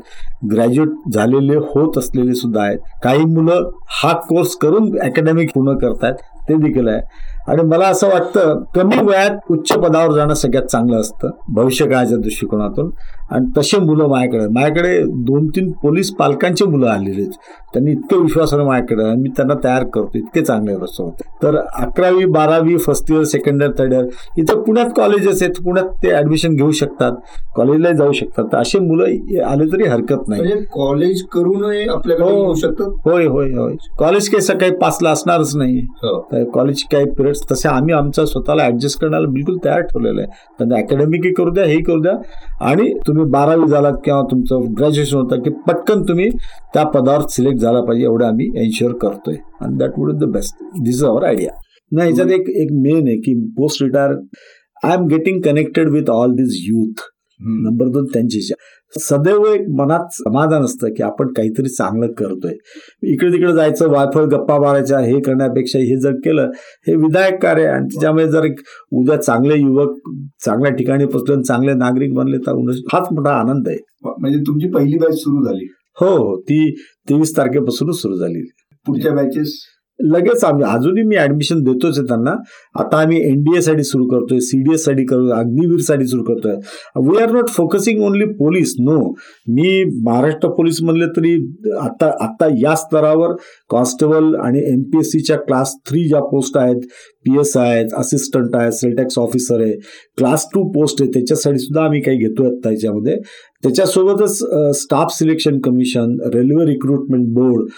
ग्रॅज्युएट झालेले होत असलेले सुद्धा आहेत. काही मुलं हा कोर्स करून अकॅडमिक पूर्ण करतायत ते देखील आहे. आणि मला असं वाटतं कमी वयात उच्च पदावर जाणं सगळ्यात चांगलं असतं भविष्य काळाच्या दृष्टिकोनातून. आणि तसे मुलं माझ्याकडे माझ्याकडे दोन तीन पोलीस पालकांचे मुलं आलेले आहेत. त्यांनी इतकं विश्वासानं माझ्याकडे मी त्यांना तयार करतो इतके चांगले रस्ते होते तर अकरावी बारावी first year second year third year इथं पुण्यात कॉलेजेस आहेत पुण्यात ते ऍडमिशन घेऊ शकतात कॉलेजला जाऊ शकतात. तर असे मुलं आले तरी हरकत नाही. म्हणजे कॉलेज करूनही आपल्याकडे हो. येऊ शकतात? होय होय होय. कॉलेज काही सकाळी पाचला असणारच नाही. हो. कॉलेज काही पिरियड्स तसे आम्ही आमचा स्वतःला ऍडजस्ट करण्याला बिलकुल तयार ठेवलेलं आहे. त्यांना अकॅडमिकही करू द्या हेही करू द्या. आणि तुम्ही बारावी झालात किंवा तुमचं ग्रॅज्युएशन होतं की पटकन तुम्ही त्या पदावर सिलेक्ट झाला पाहिजे एवढं आम्ही एन्श्युअर करतोय. आणि that would the best this is our idea नाही याच्यात एक एक मेन आहे की post retire I am getting connected with all this youth. Number दोन त्यांची इच्छा. सदैव एक मनात समाधान असतं की आपण काहीतरी चांगलं करतोय. इकडे तिकडे जायचं वायफळ गप्पा मारायच्या हे करण्यापेक्षा हे जर केलं हे विधायक कार्य आहे. आणि त्याच्यामुळे जर उद्या चांगले युवक चांगल्या ठिकाणी पोचले आणि चांगले नागरिक बनले तर हाच मोठा आनंद आहे. म्हणजे तुमची पहिली बॅच सुरू झाली. हो हो. ती तेवीस तारखेपासूनच सुरू झाली. पुढच्या बॅचेस? लगेच आम्ही अजूनही मी ऍडमिशन देतोच आहे त्यांना. आता आम्ही एनडीए साठी सुरू करतोय सीडीएससाठी करतोय अग्निवीरसाठी सुरू करतोय. We are not focusing only police no me Maharashtra police म्हणले तरी आता आता या स्तरावर कॉन्स्टेबल आणि एमपीएससीच्या क्लास थ्री ज्या पोस्ट आहेत पी एस आहेत असिस्टंट आहे सेलटॅक्स ऑफिसर आहे क्लास टू पोस्ट आहे त्याच्यासाठी सुद्धा आम्ही काही घेतोय आता याच्यामध्ये. त्याच्यासोबतच staff selection commission railway recruitment board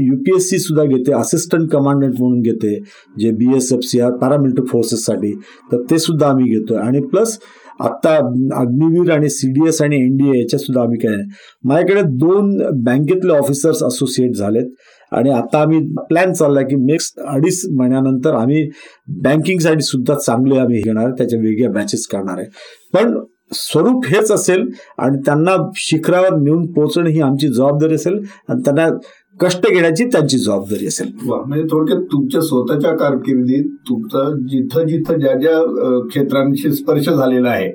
U P S C सुद्धा घेते असिस्टंट कमांडंट म्हणून घेते जे B S F C R paramilitary फोर्सेससाठी तर ते सुद्धा आम्ही आहे आणि प्लस आत्ता अग्निवीर आणि सी डी एस आणि एन डी ए याच्यासुद्धा आम्ही काय माझ्याकडे दोन बँकेतले ऑफिसर्स असोसिएट झालेत. आणि आता आम्ही प्लॅन चाललाय की नेक्स्ट अडीच महिन्यानंतर आम्ही बँकिंगसाठी सुद्धा चांगले आम्ही घेणार आहे त्याच्या वेगळ्या बॅचेस करणार आहे. पण स्वरूप हेच असेल आणि त्यांना शिखरावर नेऊन पोहोचणं ही आमची जबाबदारी असेल आणि त्यांना कष्ट घेण्याची त्यांची जबाबदारी असेल. म्हणजे थोडक्यात तुमच्या स्वतःच्या कारकिर्दीत तुमचा जिथं जिथं ज्या ज्या क्षेत्रांशी स्पर्श झालेला आहे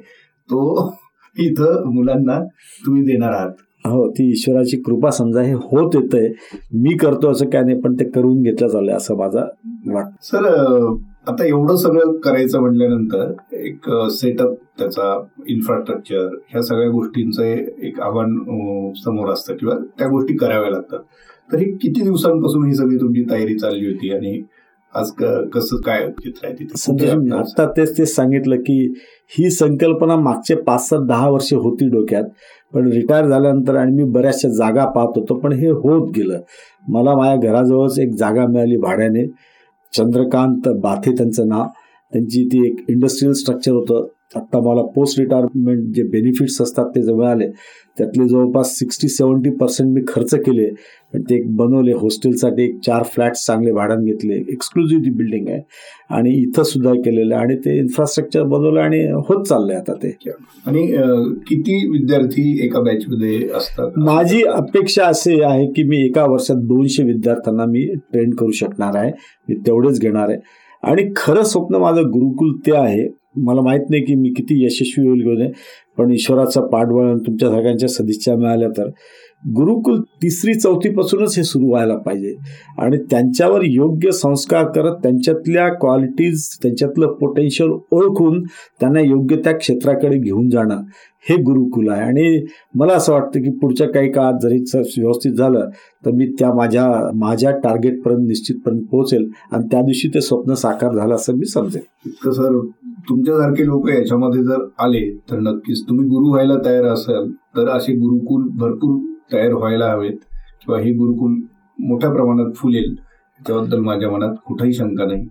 तो इथं मुलांना तुम्ही देणार आहात. हो ती ईश्वराची कृपा समजा हे होत येतंय मी करतो असं काय नाही पण ते करून घेतलं चाललंय असं माझा वाटतं सर आता एवढं सगळं करायचं म्हटल्यानंतर एक सेटअप त्याचा इन्फ्रास्ट्रक्चर ह्या सगळ्या गोष्टींचं एक आव्हान समोर असतं किंवा त्या गोष्टी कराव्या लागतात. तर ही किती दिवसांपासून ही सगळी तुमची तयारी चालली होती आणि आज कसं काय चित्र आहे तिथे? आता तेच तेच सांगितलं की ही संकल्पना मागचे पाच सात दहा वर्षे होती डोक्यात पण रिटायर झाल्यानंतर आणि मी बऱ्याचशा जागा पाहत होतो पण हे होत गेलं. मला माझ्या घराजवळच एक जागा मिळाली भाड्याने. चंद्रकांत बाथे त्यांचं नाव. त्यांची ती एक इंडस्ट्रीयल स्ट्रक्चर होतं. आत्ता मला पोस्ट रिटायरमेंट जे बेनिफिट्स असतात ते जे मिळाले त्यातले जवळपास सिक्स्टी सेवन्टी पर्सेंट मी खर्च केले. पण ते एक बनवले हॉस्टेलसाठी एक चार फ्लॅट्स चांगले भाड्याने घेतले. एक्सक्लुझिव्ह बिल्डिंग आहे. आणि इथं सुद्धा केलेलं आहे आणि ते इन्फ्रास्ट्रक्चर बनवलं आणि होत चाललंय आता ते. आणि किती विद्यार्थी एका बॅच मध्ये असतात? माझी अपेक्षा असे आहे की मी एका वर्षात दोनशे विद्यार्थ्यांना मी ट्रेन करू शकणार आहे. मी तेवढेच घेणार आहे. आणि खरं स्वप्न माझं गुरुकुल ते आहे. मला माहीत नाही की मी किती यशस्वी होईल घेऊन पण ईश्वराचा पाठबळ तुमच्या सगळ्यांच्या सदिच्छा मिळाल्या तर. गुरुकुल तिसरी चौथीपासूनच हे सुरू व्हायला पाहिजे. आणि त्यांच्यावर योग्य संस्कार करत त्यांच्यातल्या क्वालिटीज त्यांच्यातलं पोटेन्शियल ओळखून त्यांना योग्य त्या क्षेत्राकडे घेऊन जाणं हे गुरुकुल आहे. आणि मला असं वाटतं की पुढच्या काही काळात जरी व्यवस्थित झालं तर मी त्या माझ्या माझ्या टार्गेटपर्यंत निश्चितपर्यंत पोहोचेल आणि त्या दिवशी ते स्वप्न साकार झालं असं मी समजेल तर सर तुमच्यासारखे लोक याच्यामध्ये जर आले तर नक्कीच तुम्ही गुरु व्हायला तयार असाल तर असे गुरुकुल भरपूर तयार व्हायला हवेत किंवा हे गुरुकुल मोठ्या प्रमाणात फुलेल त्याबद्दल माझ्या मनात कुठेही शंका नाही.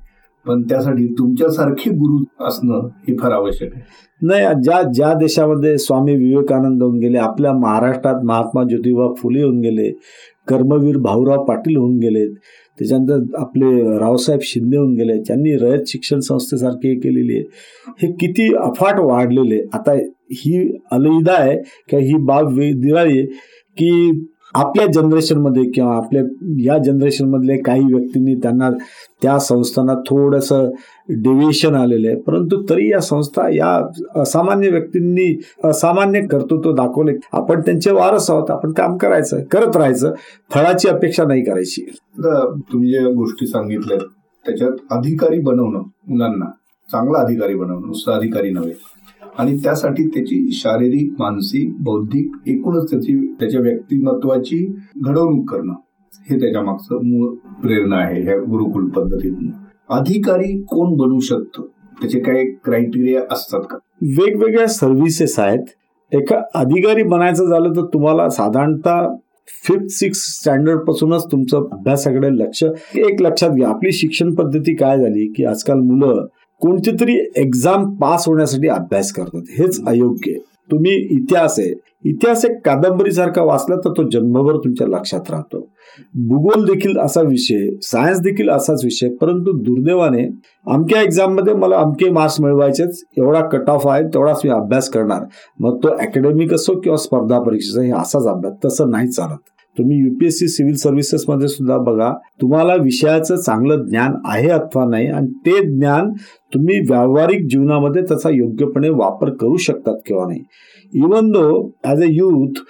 पण त्यासाठी तुमच्यासारखे गुरु असणं हे फार आवश्यक आहे. नाही ज्या ज्या देशामध्ये स्वामी विवेकानंद होऊन गेले आपल्या महाराष्ट्रात महात्मा ज्योतिबा फुले होऊन गेले कर्मवीर भाऊराव पाटील होऊन गेलेत त्याच्यानंतर आपले रावसाहेब शिंदे होऊन गेले त्यांनी रयत शिक्षण संस्थेसारखी हे केलेली आहे हे किती अफाट वाढलेले आता ही अलहिदा आहे किंवा ही बाब वे- दिराळी आहे. की आपल्या जनरेशनमध्ये किंवा आपल्या या जनरेशनमधले काही व्यक्तींनी त्यांना त्या संस्थांना थोडंसं डेव्हिएशन आलेलं आहे. परंतु तरी या संस्था या असामान्य व्यक्तींनी असामान्य कर्तृत्व दाखवले आपण त्यांचे वारस आहोत आपण काम करायचं करत राहायचं फळाची अपेक्षा नाही करायची. तुम्ही ज्या गोष्टी सांगितल्या त्याच्यात अधिकारी बनवणं मुलांना चांगला अधिकारी बनवणं नुसतं अधिकारी नव्हे. आणि त्यासाठी त्याची शारीरिक मानसिक बौद्धिक एकूणच त्याची त्याच्या व्यक्तिमत्वाची घडवणूक करणं हे त्याच्या मागचं मूळ प्रेरणा आहे ह्या गुरुकुल पद्धतीतून. अधिकारी कोण बनू शकतो? त्याचे काही क्रायटेरिया असतात का? वेगवेगळ्या सर्व्हिसेस आहेत. एका अधिकारी बनायचं झालं तर तुम्हाला साधारणतः फिफ्थ सिक्स स्टँडर्ड पासूनच तुमचं अभ्यासाकडे लक्ष. एक लक्षात घ्या आपली शिक्षण पद्धती काय झाली? की आजकाल मुलं कोणती तरी एक्झाम पास होण्यासाठी अभ्यास करतात. हेच अयोग्य तुम्ही इतिहास आहे. इतिहास एक कादंबरीसारखा वाचला तर तो जन्मभर तुमच्या लक्षात राहतो. भूगोल देखील असा विषय सायन्स देखील असाच विषय परंतु दुर्दैवाने अमक्या एक्झाममध्ये मला अमके मार्क्स मिळवायचेच. एवढा कट ऑफ आहे तेवढाच मी अभ्यास करणार. मग तो अकॅडमिक असो किंवा स्पर्धा परीक्षेचा हे असाच अभ्यास. तसं नाही चालत. तुम्ही युपीएससी सिव्हिल सर्व्हिसेस मध्ये सुद्धा बघा तुम्हाला विषयाचं चांगलं ज्ञान आहे अथवा नाही आणि ते ज्ञान तुम्ही व्यावहारिक जीवनामध्ये त्याचा योग्यपणे वापर करू शकतात किंवा नाही. Even though as a youth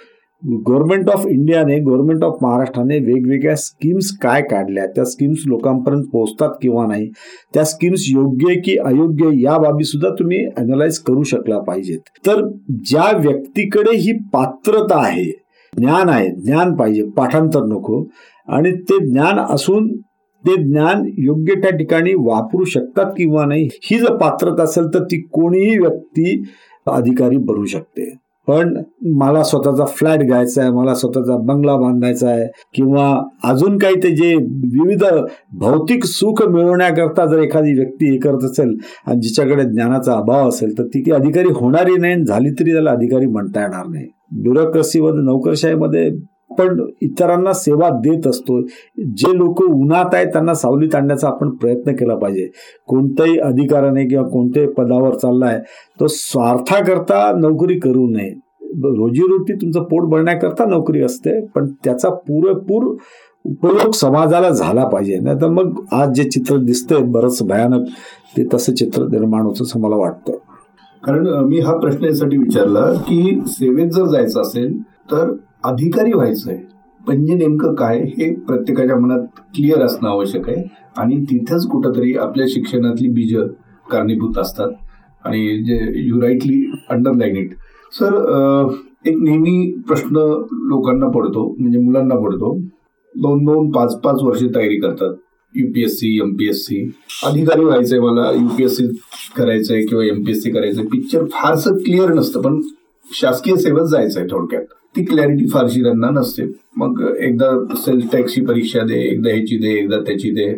government of इंडियाने गव्हर्नमेंट ऑफ महाराष्ट्राने वेगवेगळ्या स्कीम्स काय काढल्या त्या स्कीम्स लोकांपर्यंत पोहोचतात किंवा नाही त्या स्कीम्स योग्य की अयोग्य या बाबी सुद्धा तुम्ही अनालाइज करू शकला पाहिजेत. तर ज्या व्यक्तीकडे ही पात्रता आहे ज्ञान आहे. ज्ञान पाहिजे. पाठांतर नको. आणि ते ज्ञान असून ते ज्ञान योग्य त्या ठिकाणी वापरू शकतात किंवा नाही ही जर पात्रता असेल तर ती कोणीही व्यक्ती अधिकारी बनू शकते. पण मला स्वतःचा फ्लॅट घ्यायचा आहे मला स्वतःचा बंगला बांधायचा आहे किंवा अजून काही ते जे विविध भौतिक सुख मिळवण्याकरता जर एखादी व्यक्ती हे करत असेल आणि जिच्याकडे ज्ञानाचा अभाव असेल तर ती अधिकारी होणारी नाही झाली तरी त्याला अधिकारी म्हणता येणार नाही. ब्युरोक्रसीमध्ये नोकरशाहीमध्ये पण इतरांना सेवा देत असतो जे लोक उन्हात आहेत त्यांना सावलीत आणण्याचा आपण प्रयत्न केला पाहिजे. कोणत्याही अधिकाराने किंवा कोणत्याही पदावर चाललाय तो स्वार्थाकरता नोकरी करू नये. रोजीरोटी तुमचं पोट भरण्याकरता नोकरी असते पण त्याचा पुरेपूर उपयोग समाजाला झाला पाहिजे. नाही तर मग आज जे चित्र दिसतंय बरंच भयानक ते तसं चित्र निर्माण होतं असं मला वाटतं. कारण मी हा प्रश्न यासाठी विचारला की सेवेत जर जायचं असेल तर अधिकारी व्हायचं आहे म्हणजे नेमकं काय हे प्रत्येकाच्या मनात क्लिअर असणं आवश्यक आहे. आणि तिथेच कुठंतरी आपल्या शिक्षणातली बीज कारणीभूत असतात. आणि जे you rightly underline it sir एक नेहमी प्रश्न लोकांना पडतो म्हणजे मुलांना पडतो. दोन दोन पाच पाच वर्षे तयारी करतात. युपीएससी एमपीएससी अधिकारी व्हायचंय मला युपीएससी करायचंय किंवा एमपीएससी करायचंय. पिक्चर फारसं क्लिअर नसतं पण शासकीय सेवेत जायचंय थोडक्यात. ती क्लॅरिटी फारशी त्यांना नसते. मग एकदा सेल्फ टॅक्सची परीक्षा दे एकदा ह्याची दे एकदा त्याची दे.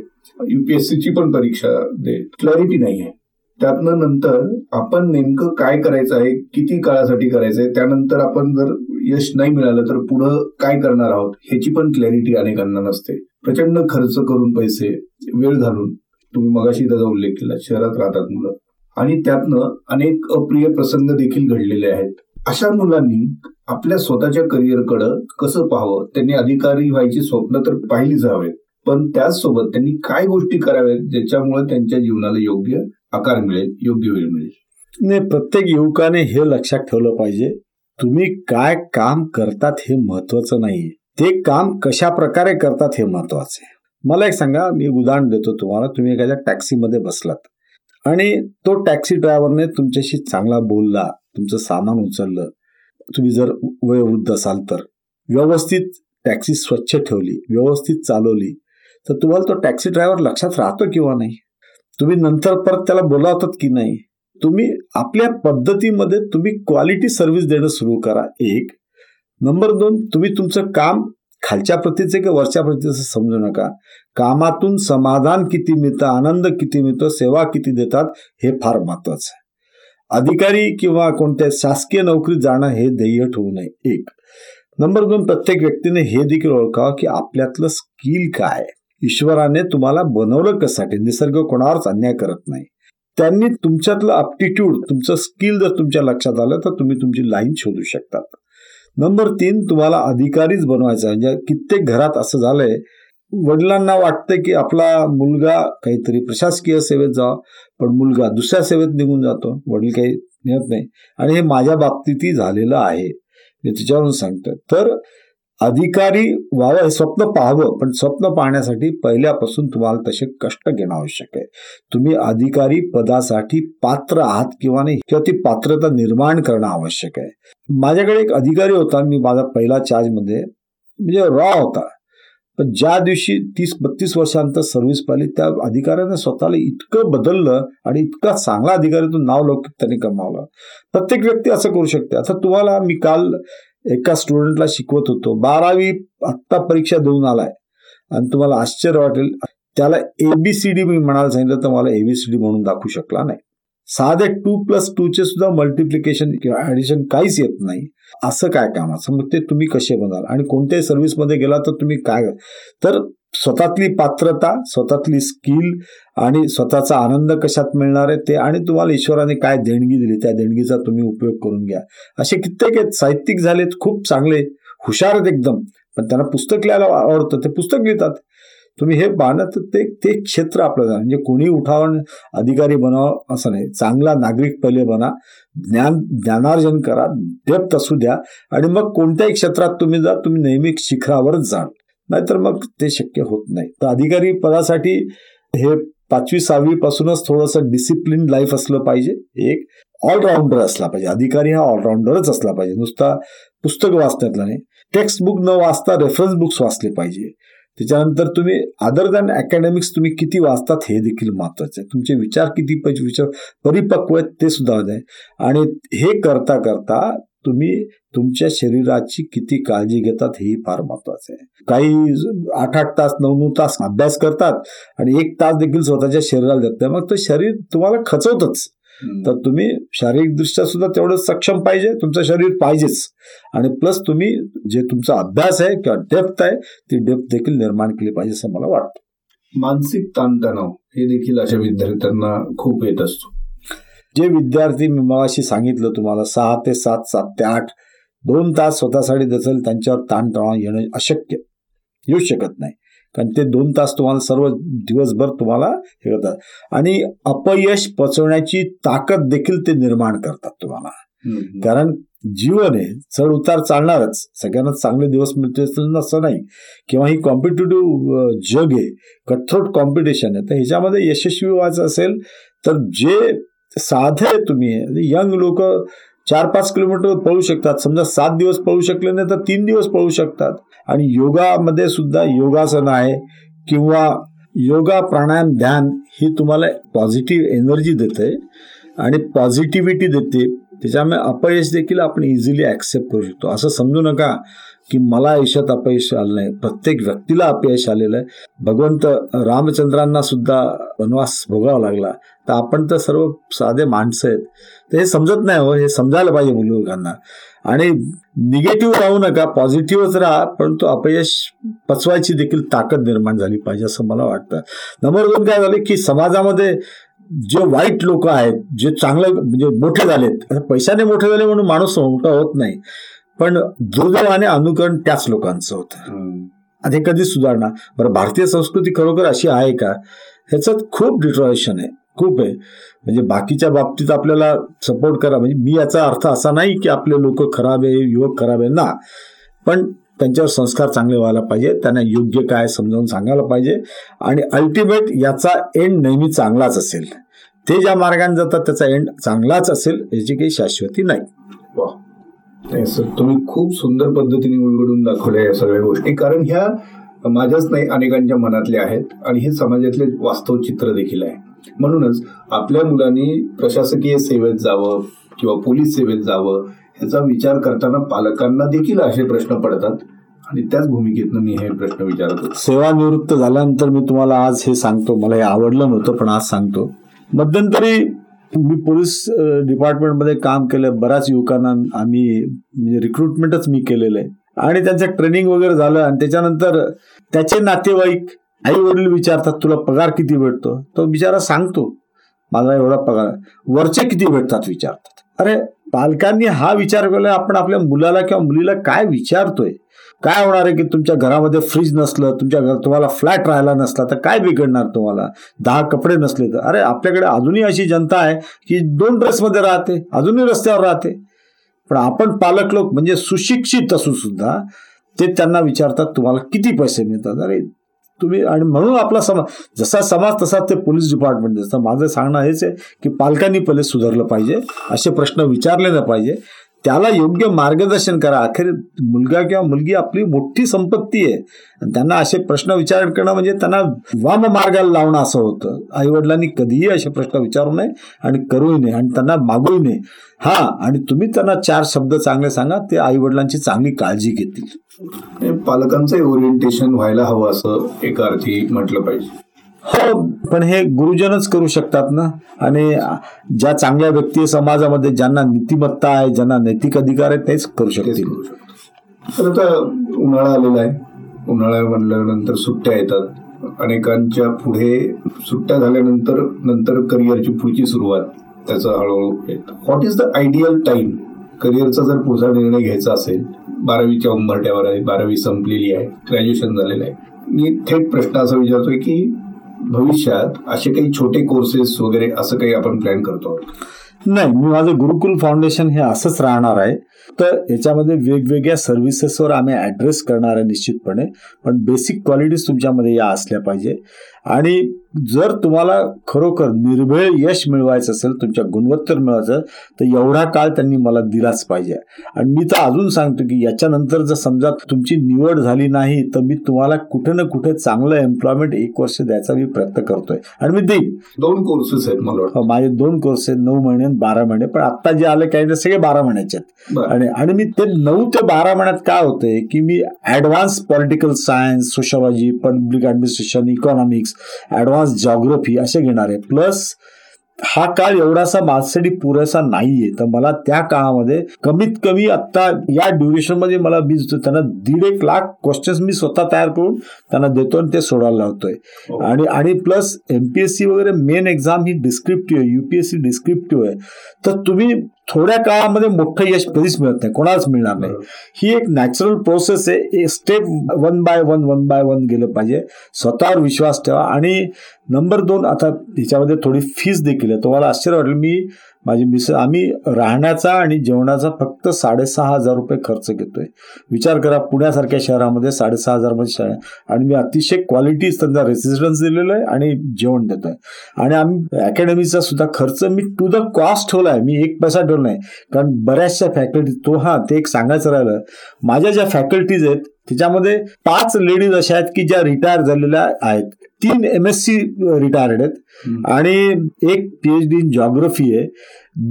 युपीएससीची पण परीक्षा दे. क्लॅरिटी नाही आहे त्यातनं नंतर आपण नेमकं काय करायचं आहे किती काळासाठी करायचं आहे त्यानंतर आपण जर यश नाही मिळालं तर पुढं काय करणार आहोत ह्याची पण क्लॅरिटी अनेकांना नसते. प्रचंड खर्च करून पैसे वेळ घालून तुम्ही मगाशी त्याचा उल्लेख केला शहरात राहतात मुलं. आणि त्यातनं अनेक अप्रिय प्रसंग देखील घडलेले आहेत. अशा मुलांनी आपल्या स्वतःच्या करिअरकडं कसं पाहावं? त्यांनी अधिकारी व्हायची स्वप्न तर पाहिलीच हवेत. पण त्याचसोबत त्यांनी काय गोष्टी कराव्यात ज्याच्यामुळे त्यांच्या जीवनाला योग्य आकार मिळेल योग्य वेळ मिळेल? नाही प्रत्येक युवकाने हे लक्षात ठेवलं पाहिजे तुम्ही काय काम करतात हे महत्वाचं नाहीये. ते काम कशा प्रकारे करतात हे महत्वाचं आहे. मला एक सांगा मी उदाहरण देतो तुम्हाला. तुम्ही एखाद्या टॅक्सीमध्ये बसलात आणि तो टॅक्सी ड्रायव्हरने तुमच्याशी चांगला बोलला तुमचं सामान उचललं तुम्ही जर वयोवृद्ध असाल तर व्यवस्थित टॅक्सी स्वच्छ ठेवली व्यवस्थित चालवली तर तुम्हाला तो टॅक्सी ड्रायव्हर लक्षात राहतो किंवा नाही? तुम्ही नंतर परत त्याला बोलावतात की नाही? तुम्ही आपल्या पद्धतीमध्ये तुम्ही क्वालिटी सर्व्हिस देणं सुरू करा. एक नंबर दोन तुम्ही तुमचं काम खालच्या प्रतीचं किंवा वरच्या प्रतीचं समजू नका. कामातून समाधान किती मिळतं आनंद किती मिळतो सेवा किती देतात हे फार महत्वाचं आहे. अधिकारी किंवा कोणत्या शासकीय नोकरीत जाणं हे ध्येय ठेवू नये. एक. नंबर दोन प्रत्येक व्यक्तीने हे देखील ओळखावं की आपल्यातलं स्किल काय ईश्वराने तुम्हाला बनवलं कसाठी निसर्ग कोणावरच अन्याय करत नाही. त्यांनी तुमच्यातलं अप्टिट्यूड तुमचं स्किल जर तुमच्या लक्षात आलं तर तुम्ही तुमची लाईन शोधू शकतात. नंबर तीन तुम्हाला अधिकारीच बनवायचा म्हणजे कित्येक घरात असं झालंय. वडिलांना वाटतं की आपला मुलगा काहीतरी प्रशासकीय सेवेत जावा पण मुलगा दुसऱ्या सेवेत निघून जातो. वडील काही नेत नाही. आणि हे माझ्या बाबतीतही झालेलं आहे. मी तिच्यावरून सांगतो तर अधिकारी व्हावं हे स्वप्न पाहावं पण स्वप्न पाहण्यासाठी पहिल्यापासून तुम्हाला तसे कष्ट घेणं आवश्यक आहे. तुम्ही अधिकारी पदासाठी पात्र आहात किंवा नाही किंवा ती पात्रता निर्माण करणं आवश्यक आहे. माझ्याकडे एक अधिकारी होता मी माझा पहिला चार्जमध्ये म्हणजे रॉ होता. पण ज्या दिवशी तीस बत्तीस वर्षांतर सर्व्हिस पाहिली त्या अधिकाऱ्याने स्वतःला इतकं बदललं आणि इतका चांगला अधिकाऱ्यातून नाव लौकिक त्यांनी कमावलं. प्रत्येक व्यक्ती असं करू शकते. आता तुम्हाला मी काल एका स्टुडंटला शिकवत होतो. बारावी आत्ता परीक्षा देऊन आलाय. आणि तुम्हाला आश्चर्य वाटेल. त्याला एबीसीडी मी म्हणायला सांगितलं तर मला एबीसीडी म्हणून दाखवू शकला नाही. साधे टू प्लस टूचे सुद्धा मल्टिप्लिकेशन किंवा ॲडिशन काहीच येत नाही. असं काय कामाचं? मग ते तुम्ही कसे बनाल आणि कोणत्याही सर्व्हिसमध्ये गेला तर तुम्ही काय तर स्वतःतली पात्रता स्वतःतली स्किल आणि स्वतःचा आनंद कशात मिळणार आहे ते आणि तुम्हाला ईश्वराने काय देणगी दिली त्या देणगीचा तुम्ही उपयोग करून घ्या. असे कित्येक आहेत साहित्यिक झालेत खूप चांगले हुशार आहेत एकदम पण त्यांना पुस्तक लिहायला आवडतं ते पुस्तक लिहितात. तुम्ही हे पाहणं तर ते ते क्षेत्र आपलं म्हणजे कोणी उठावण अधिकारी बनावं असं नाही. चांगला नागरिक पहिले बना ज्ञान ज्ञानार्जन करा डेप्थ असू द्या आणि मग कोणत्याही क्षेत्रात तुम्ही जा तुम्ही नेहमी शिखरावरच जाल नाहीतर मग ते शक्य होत नाही. तर अधिकारी पदासाठी हे पाचवी सहावी पासूनच थोडंसं डिसिप्लिन लाईफ असलं पाहिजे. एक ऑलराऊंडर असला पाहिजे. अधिकारी हा ऑलराऊंडरच असला पाहिजे. नुसता पुस्तक वाचण्यातला नाही. टेक्स्ट बुक न वाचता रेफरन्स बुक्स वाचले पाहिजे. त्याच्यानंतर तुम्ही अदर दॅन अकॅडमिक्स तुम्ही किती वाचतात हे देखील महत्वाचं आहे. तुमचे विचार किती विचार परिपक्व आहेत ते सुद्धा आहे. आणि हे करता करता तुम्ही तुमच्या शरीराची किती काळजी घेतात हेही फार महत्वाचं आहे. काही आठ आठ तास नऊ नऊ तास अभ्यास करतात आणि एक तास देखील स्वतःच्या शरीराला देत नाही. मग ते शरीर तुम्हाला खचवतच. तर तुम्ही शारीरिकदृष्ट्या सुद्धा तेवढं सक्षम पाहिजे तुमचं शरीर पाहिजेच. आणि प्लस तुम्ही जे तुमचा अभ्यास आहे किंवा डेप्थ आहे ती डेप्थ देखील निर्माण केली पाहिजे असं मला वाटतं. मानसिक ताणतणाव हे देखील अशा विद्यार्थ्यांना खूप येत असतो. जे विद्यार्थी मी मगाशी सांगितलं तुम्हाला सहा ते सात सात ते आठ दोन तास स्वतःसाठी दचल त्यांच्यावर ताणतणाव येणं अशक्य येऊ शकत नाही. कारण ते दोन तास तुम्हाला सर्व दिवसभर तुम्हाला हे करतात. आणि अपयश पचवण्याची ताकद देखील ते निर्माण करतात तुम्हाला. कारण जीवन आहे चढ उतार चालणारच. सगळ्यांनाच चांगले दिवस मिळते असं नाही. किंवा ही कॉम्पिटेटिव्ह जग आहे कठोर कॉम्पिटिशन आहे तर ह्याच्यामध्ये यशस्वी व्हायचं असेल तर जे साधे तुम्ही यंग लोक चार पाच किलोमीटर पळू शकतात. समजा सात दिवस पळू शकले नाही तर तीन दिवस पळू शकतात. आणि योगामध्ये सुद्धा योगासन आहे किंवा योगा प्राणायाम ध्यान ही तुम्हाला पॉझिटिव्ह एनर्जी देते आणि पॉझिटिव्हिटी देते. त्याच्यामुळे अपयश देखील आपण इझिली ॲक्सेप्ट करू शकतो. असं समजू नका. की मला आयुष्यात अपयश आलं नाही. प्रत्येक व्यक्तीला अपयश आलेलं आहे. भगवंत रामचंद्रांना सुद्धा वनवास भोगावा लागला. तर आपण तर सर्व साधे माणसं आहेत. तर हे समजत नाही हो हे समजायला पाहिजे मुलगांना आणि निगेटिव्ह राहू नका पॉझिटिव्हच राहा परंतु अपयश पचवायची देखील ताकद निर्माण झाली पाहिजे असं मला वाटतं. नंबर दोन काय झालं की समाजामध्ये जे वाईट लोक आहेत जे चांगले म्हणजे मोठे झालेत पैशाने मोठे झाले म्हणून माणूस मोठा होत नाही. पण दुर्दैवाने अनुकरण त्याच लोकांचं होतं. आणि कधी सुधारणा. बरं भारतीय संस्कृती खरोखर अशी आहे का? ह्याच्यात खूप डिट्रॉएशन आहे. खूप आहे. म्हणजे बाकीच्या बाबतीत आपल्याला सपोर्ट करा. म्हणजे मी याचा अर्थ असा नाही की आपले लोक खराब आहे युवक खराब आहे. ना. पण त्यांच्यावर संस्कार चांगले व्हायला पाहिजे. त्यांना योग्य काय समजावून सांगायला पाहिजे. आणि अल्टिमेट याचा एंड नेहमी चांगलाच असेल. ते ज्या मार्गाने जातात त्याचा एंड चांगलाच असेल याची काही शाश्वती नाही. तुम्ही खूप सुंदर पद्धतीने उलगडून दाखवल्या या सगळ्या गोष्टी. कारण ह्या माझ्याच नाही अनेकांच्या मनातल्या आहेत आणि हे समाजातले वास्तव चित्र देखील आहे. म्हणूनच आपल्या मुलांनी प्रशासकीय सेवेत जावं किंवा पोलीस सेवेत जावं ह्याचा विचार करताना पालकांना देखील असे प्रश्न पडतात आणि त्याच भूमिकेतनं मी हे प्रश्न विचारत होतो. सेवानिवृत्त झाल्यानंतर मी तुम्हाला आज हे सांगतो. मला हे आवडलं नव्हतं पण आज सांगतो. मध्यंतरी मी पोलीस डिपार्टमेंटमध्ये काम केलं बऱ्याच युवकांना आम्ही म्हणजे रिक्रुटमेंटच मी केलेलं आहे. आणि त्यांचं ट्रेनिंग वगैरे झालं आणि त्याच्यानंतर त्याचे नातेवाईक आई वडील विचारतात तुला पगार किती भेटतो? तो बिचारा सांगतो माझा एवढा पगार वरचे किती भेटतात? विचारतात. अरे पालकांनी हा विचार केला आपण आपल्या मुलाला किंवा मुलीला काय विचारतोय? काय होणार आहे की तुमच्या घरामध्ये फ्रीज नसलं तुमच्या घर तुम्हाला फ्लॅट राहायला नसला तर काय बिघडणार तुम्हाला? दहा कपडे नसले तर. अरे आपल्याकडे अजूनही अशी जनता आहे की दोन ड्रेसमध्ये राहते अजूनही रस्त्यावर राहते. पण आपण पालक लोक म्हणजे सुशिक्षित असून सुद्धा ते त्यांना विचारतात तुम्हाला किती पैसे मिळतात? अरे तुम्ही आणि म्हणून आपला समाज जसा समाज तसा ते पोलीस डिपार्टमेंट जसं माझं सांगणं हेच आहे की पालकांनी पहिले सुधारलं पाहिजे असे प्रश्न विचारले नाही पाहिजे. त्याला योग्य मार्गदर्शन करा. अखेर मुलगा किंवा मुलगी आपली मोठी संपत्ती आहे. आणि त्यांना असे प्रश्न विचार करणं म्हणजे त्यांना वाम मार्गाला लावणं असं होतं. आई वडिलांनी कधीही असे प्रश्न विचारू नये आणि करूही नये आणि त्यांना मागूही नये. हा आणि तुम्ही त्यांना चार शब्द चांगले सांगा ते आई वडिलांची चांगली काळजी घेतील. पालकांचं ओरिएंटेशन व्हायला हवं असं एका अर्थी म्हटलं पाहिजे. हो पण हे गुरुजनच करू शकतात ना? आणि ज्या चांगल्या व्यक्ती समाजामध्ये ज्यांना नीतिमत्ता आहे ज्यांना नैतिक अधिकार आहे तेच करू शकतील. तर आता उन्हाळा आलेला आहे. उन्हाळा म्हणल्यानंतर सुट्ट्या येतात. अनेकांच्या पुढे सुट्ट्या झाल्यानंतर नंतर करिअरची पुढची सुरुवात. त्याचं हळूहळू what is the ideal time करिअरचा जर पुढचा निर्णय घ्यायचा असेल बारावीच्या उंबरट्यावर आहे बारावी संपलेली आहे ग्रॅज्युएशन झालेलं आहे. मी थेट प्रश्न असा विचारतोय की भविष्यात असे काही छोटे कोर्सेस वगैरे असं काही आपण प्लॅन करतो? नाही मी माझं गुरुकुल फाउंडेशन हे असंच राहणार आहे. तर याच्यामध्ये वेगवेगळ्या सर्व्हिसेसवर आम्ही ऍड्रेस करणार आहे निश्चितपणे. पण बेसिक क्वालिटीज तुमच्यामध्ये या असल्या पाहिजे. आणि जर तुम्हाला खरोखर निर्भेळ यश मिळवायचं असेल तुमच्या गुणवत्तर मिळवायचं तर एवढा काळ त्यांनी मला दिलाच पाहिजे. आणि मी तर अजून सांगतो की याच्यानंतर जर समजा तुमची निवड झाली नाही तर मी तुम्हाला कुठे ना कुठे चांगलं एम्प्लॉयमेंट एक वर्ष द्यायचा मी प्रयत्न करतोय. आणि मी देईन. दोन कोर्सेस आहेत मला वाटतं. माझे दोन कोर्स आहेत नऊ महिने बारा महिने. पण आता जे आले काही सगळे बारा महिन्याचे आहेत. आणि मी ते नऊ ते बारा महिन्यात काय होतंय की मी advance political science sociology public administration economics advance geography असे घेणार आहे. प्लस हा काळ एवढासा माझ्यासाठी पुरेसा नाहीये. तर मला त्या काळामध्ये कमीत कमी आता या ड्युरेशनमध्ये मला मी त्यांना दीड एक लाख क्वेश्चन्स मी स्वतः तयार करून त्यांना देतो आणि ते सोडायला लावतोय. हो. आणि आणि प्लस एमपीएससी वगैरे मेन एक्झाम ही डिस्क्रिप्टिव्ह आहे युपीएससी डिस्क्रिप्टिव्ह आहे. तर तुम्ही थोड्या काळामध्ये मोठं यश कधीच मिळत नाही कोणालाच मिळणार नाही. ही एक नॅचरल प्रोसेस आहे step one by one one by one गेलं पाहिजे. स्वतःवर विश्वास ठेवा. आणि नंबर दोन आता ह्याच्यामध्ये थोडी फीज देखील आहे. तुम्हाला आश्चर्य वाटेल मी माझी मिस आम्ही राहण्याचा आणि जेवणाचा फक्त साडेसहा हजार रुपये खर्च घेतोय. विचार करा पुण्यासारख्या शहरामध्ये साडेसहा हजारमध्ये शहर आणि मी अतिशय क्वालिटी त्यांचा रेसिस्टन्स दिलेलं आहे आणि जेवण देतोय. आणि आम्ही अकॅडमीचा सुद्धा खर्च मी टू द कॉस्ट ठेवला आहे मी एक पैसा ठेवला नाही. कारण बऱ्याचशा फॅकल्टी तो हा ते एक सांगायचं राहिलं. माझ्या ज्या फॅकल्टीज आहेत त्याच्यामध्ये पाच लेडीज अशा आहेत की ज्या रिटायर झालेल्या आहेत. तीन एम एस सी रिटायर्ड आहेत. आणि एक पीएचडी इन जॉग्रफी आहे.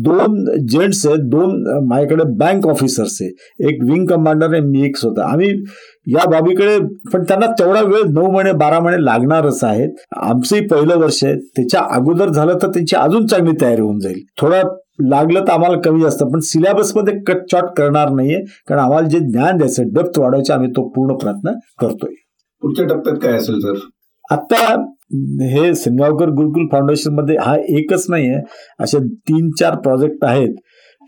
दोन जेंट्स आहेत दोन माझ्याकडे बँक ऑफिसर्स आहे. एक विंग कमांडर आहे मी एक स्वतः. आम्ही या बाबीकडे पण त्यांना तेवढा वेळ नऊ महिने बारा महिने लागणारच आहेत. आमचंही पहिलं वर्ष आहे. त्याच्या अगोदर झालं तर त्यांची अजून चांगली तयारी होऊन जाईल. थोडं लागलं तर आम्हाला कमी जास्त पण सिलेबसमध्ये कट शॉर्ट करणार नाहीये. कारण आम्हाला जे ज्ञान द्यायचं डेप्थ वाढवायचे आम्ही तो पूर्ण प्रयत्न करतोय. पुढच्या टप्प्यात काय असेल सर? आता हे सिंगावकर गुरुकुल फाउंडेशनमध्ये हा एकच नाही आहे. असे तीन चार प्रोजेक्ट आहेत.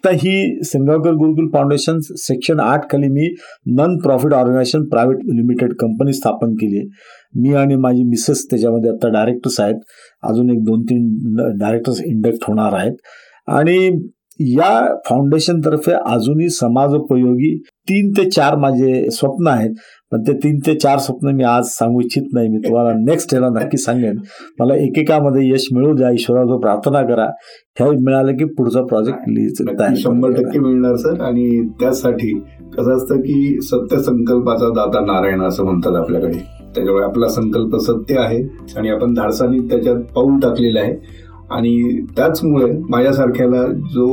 तर ही सिंगावकर गुरुकुल फाउंडेशन सेक्शन आठ खाली मी non profit organisation private limited company स्थापन केली आहे. मी आणि माझी मिसेस त्याच्यामध्ये आता डायरेक्टर्स आहेत. अजून एक दोन तीन डायरेक्टर्स इंडक्ट होणार आहेत. आणि या फाउंडेशन तर्फे अजूनही समाजोपयोगी तीन ते चार माझे स्वप्न आहेत. पण ते तीन ते चार स्वप्न मी आज सांगू इच्छित नाही. मी तुम्हाला नेक्स्ट याला नक्की सांगेन. मला एकेकामध्ये यश मिळू द्या. ईश्वरावर प्रार्थना करा हे मिळालं की पुढचा प्रोजेक्ट शंभर टक्के मिळणार सर. आणि त्यासाठी कसं असतं की सत्य संकल्पाचा दाता नारायण असं म्हणतात आपल्याकडे. त्याच्यामुळे आपला संकल्प सत्य आहे आणि आपण धाडसानी त्याच्यात पाऊल टाकलेलं आहे. आणि त्याचमुळे माझ्यासारख्याला जो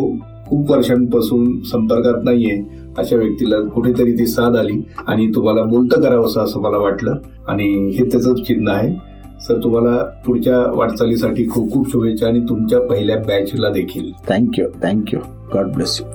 खूप वर्षांपासून संपर्कात नाहीये अशा व्यक्तीला कुठेतरी ती साथ आली आणि तुम्हाला बोलतं करावंसं असं मला वाटलं. आणि हे त्याचं चिन्ह आहे. सर तुम्हाला पुढच्या वाटचालीसाठी खूप खूप शुभेच्छा आणि तुमच्या पहिल्या बॅचला देखील. Thank you thank you God bless you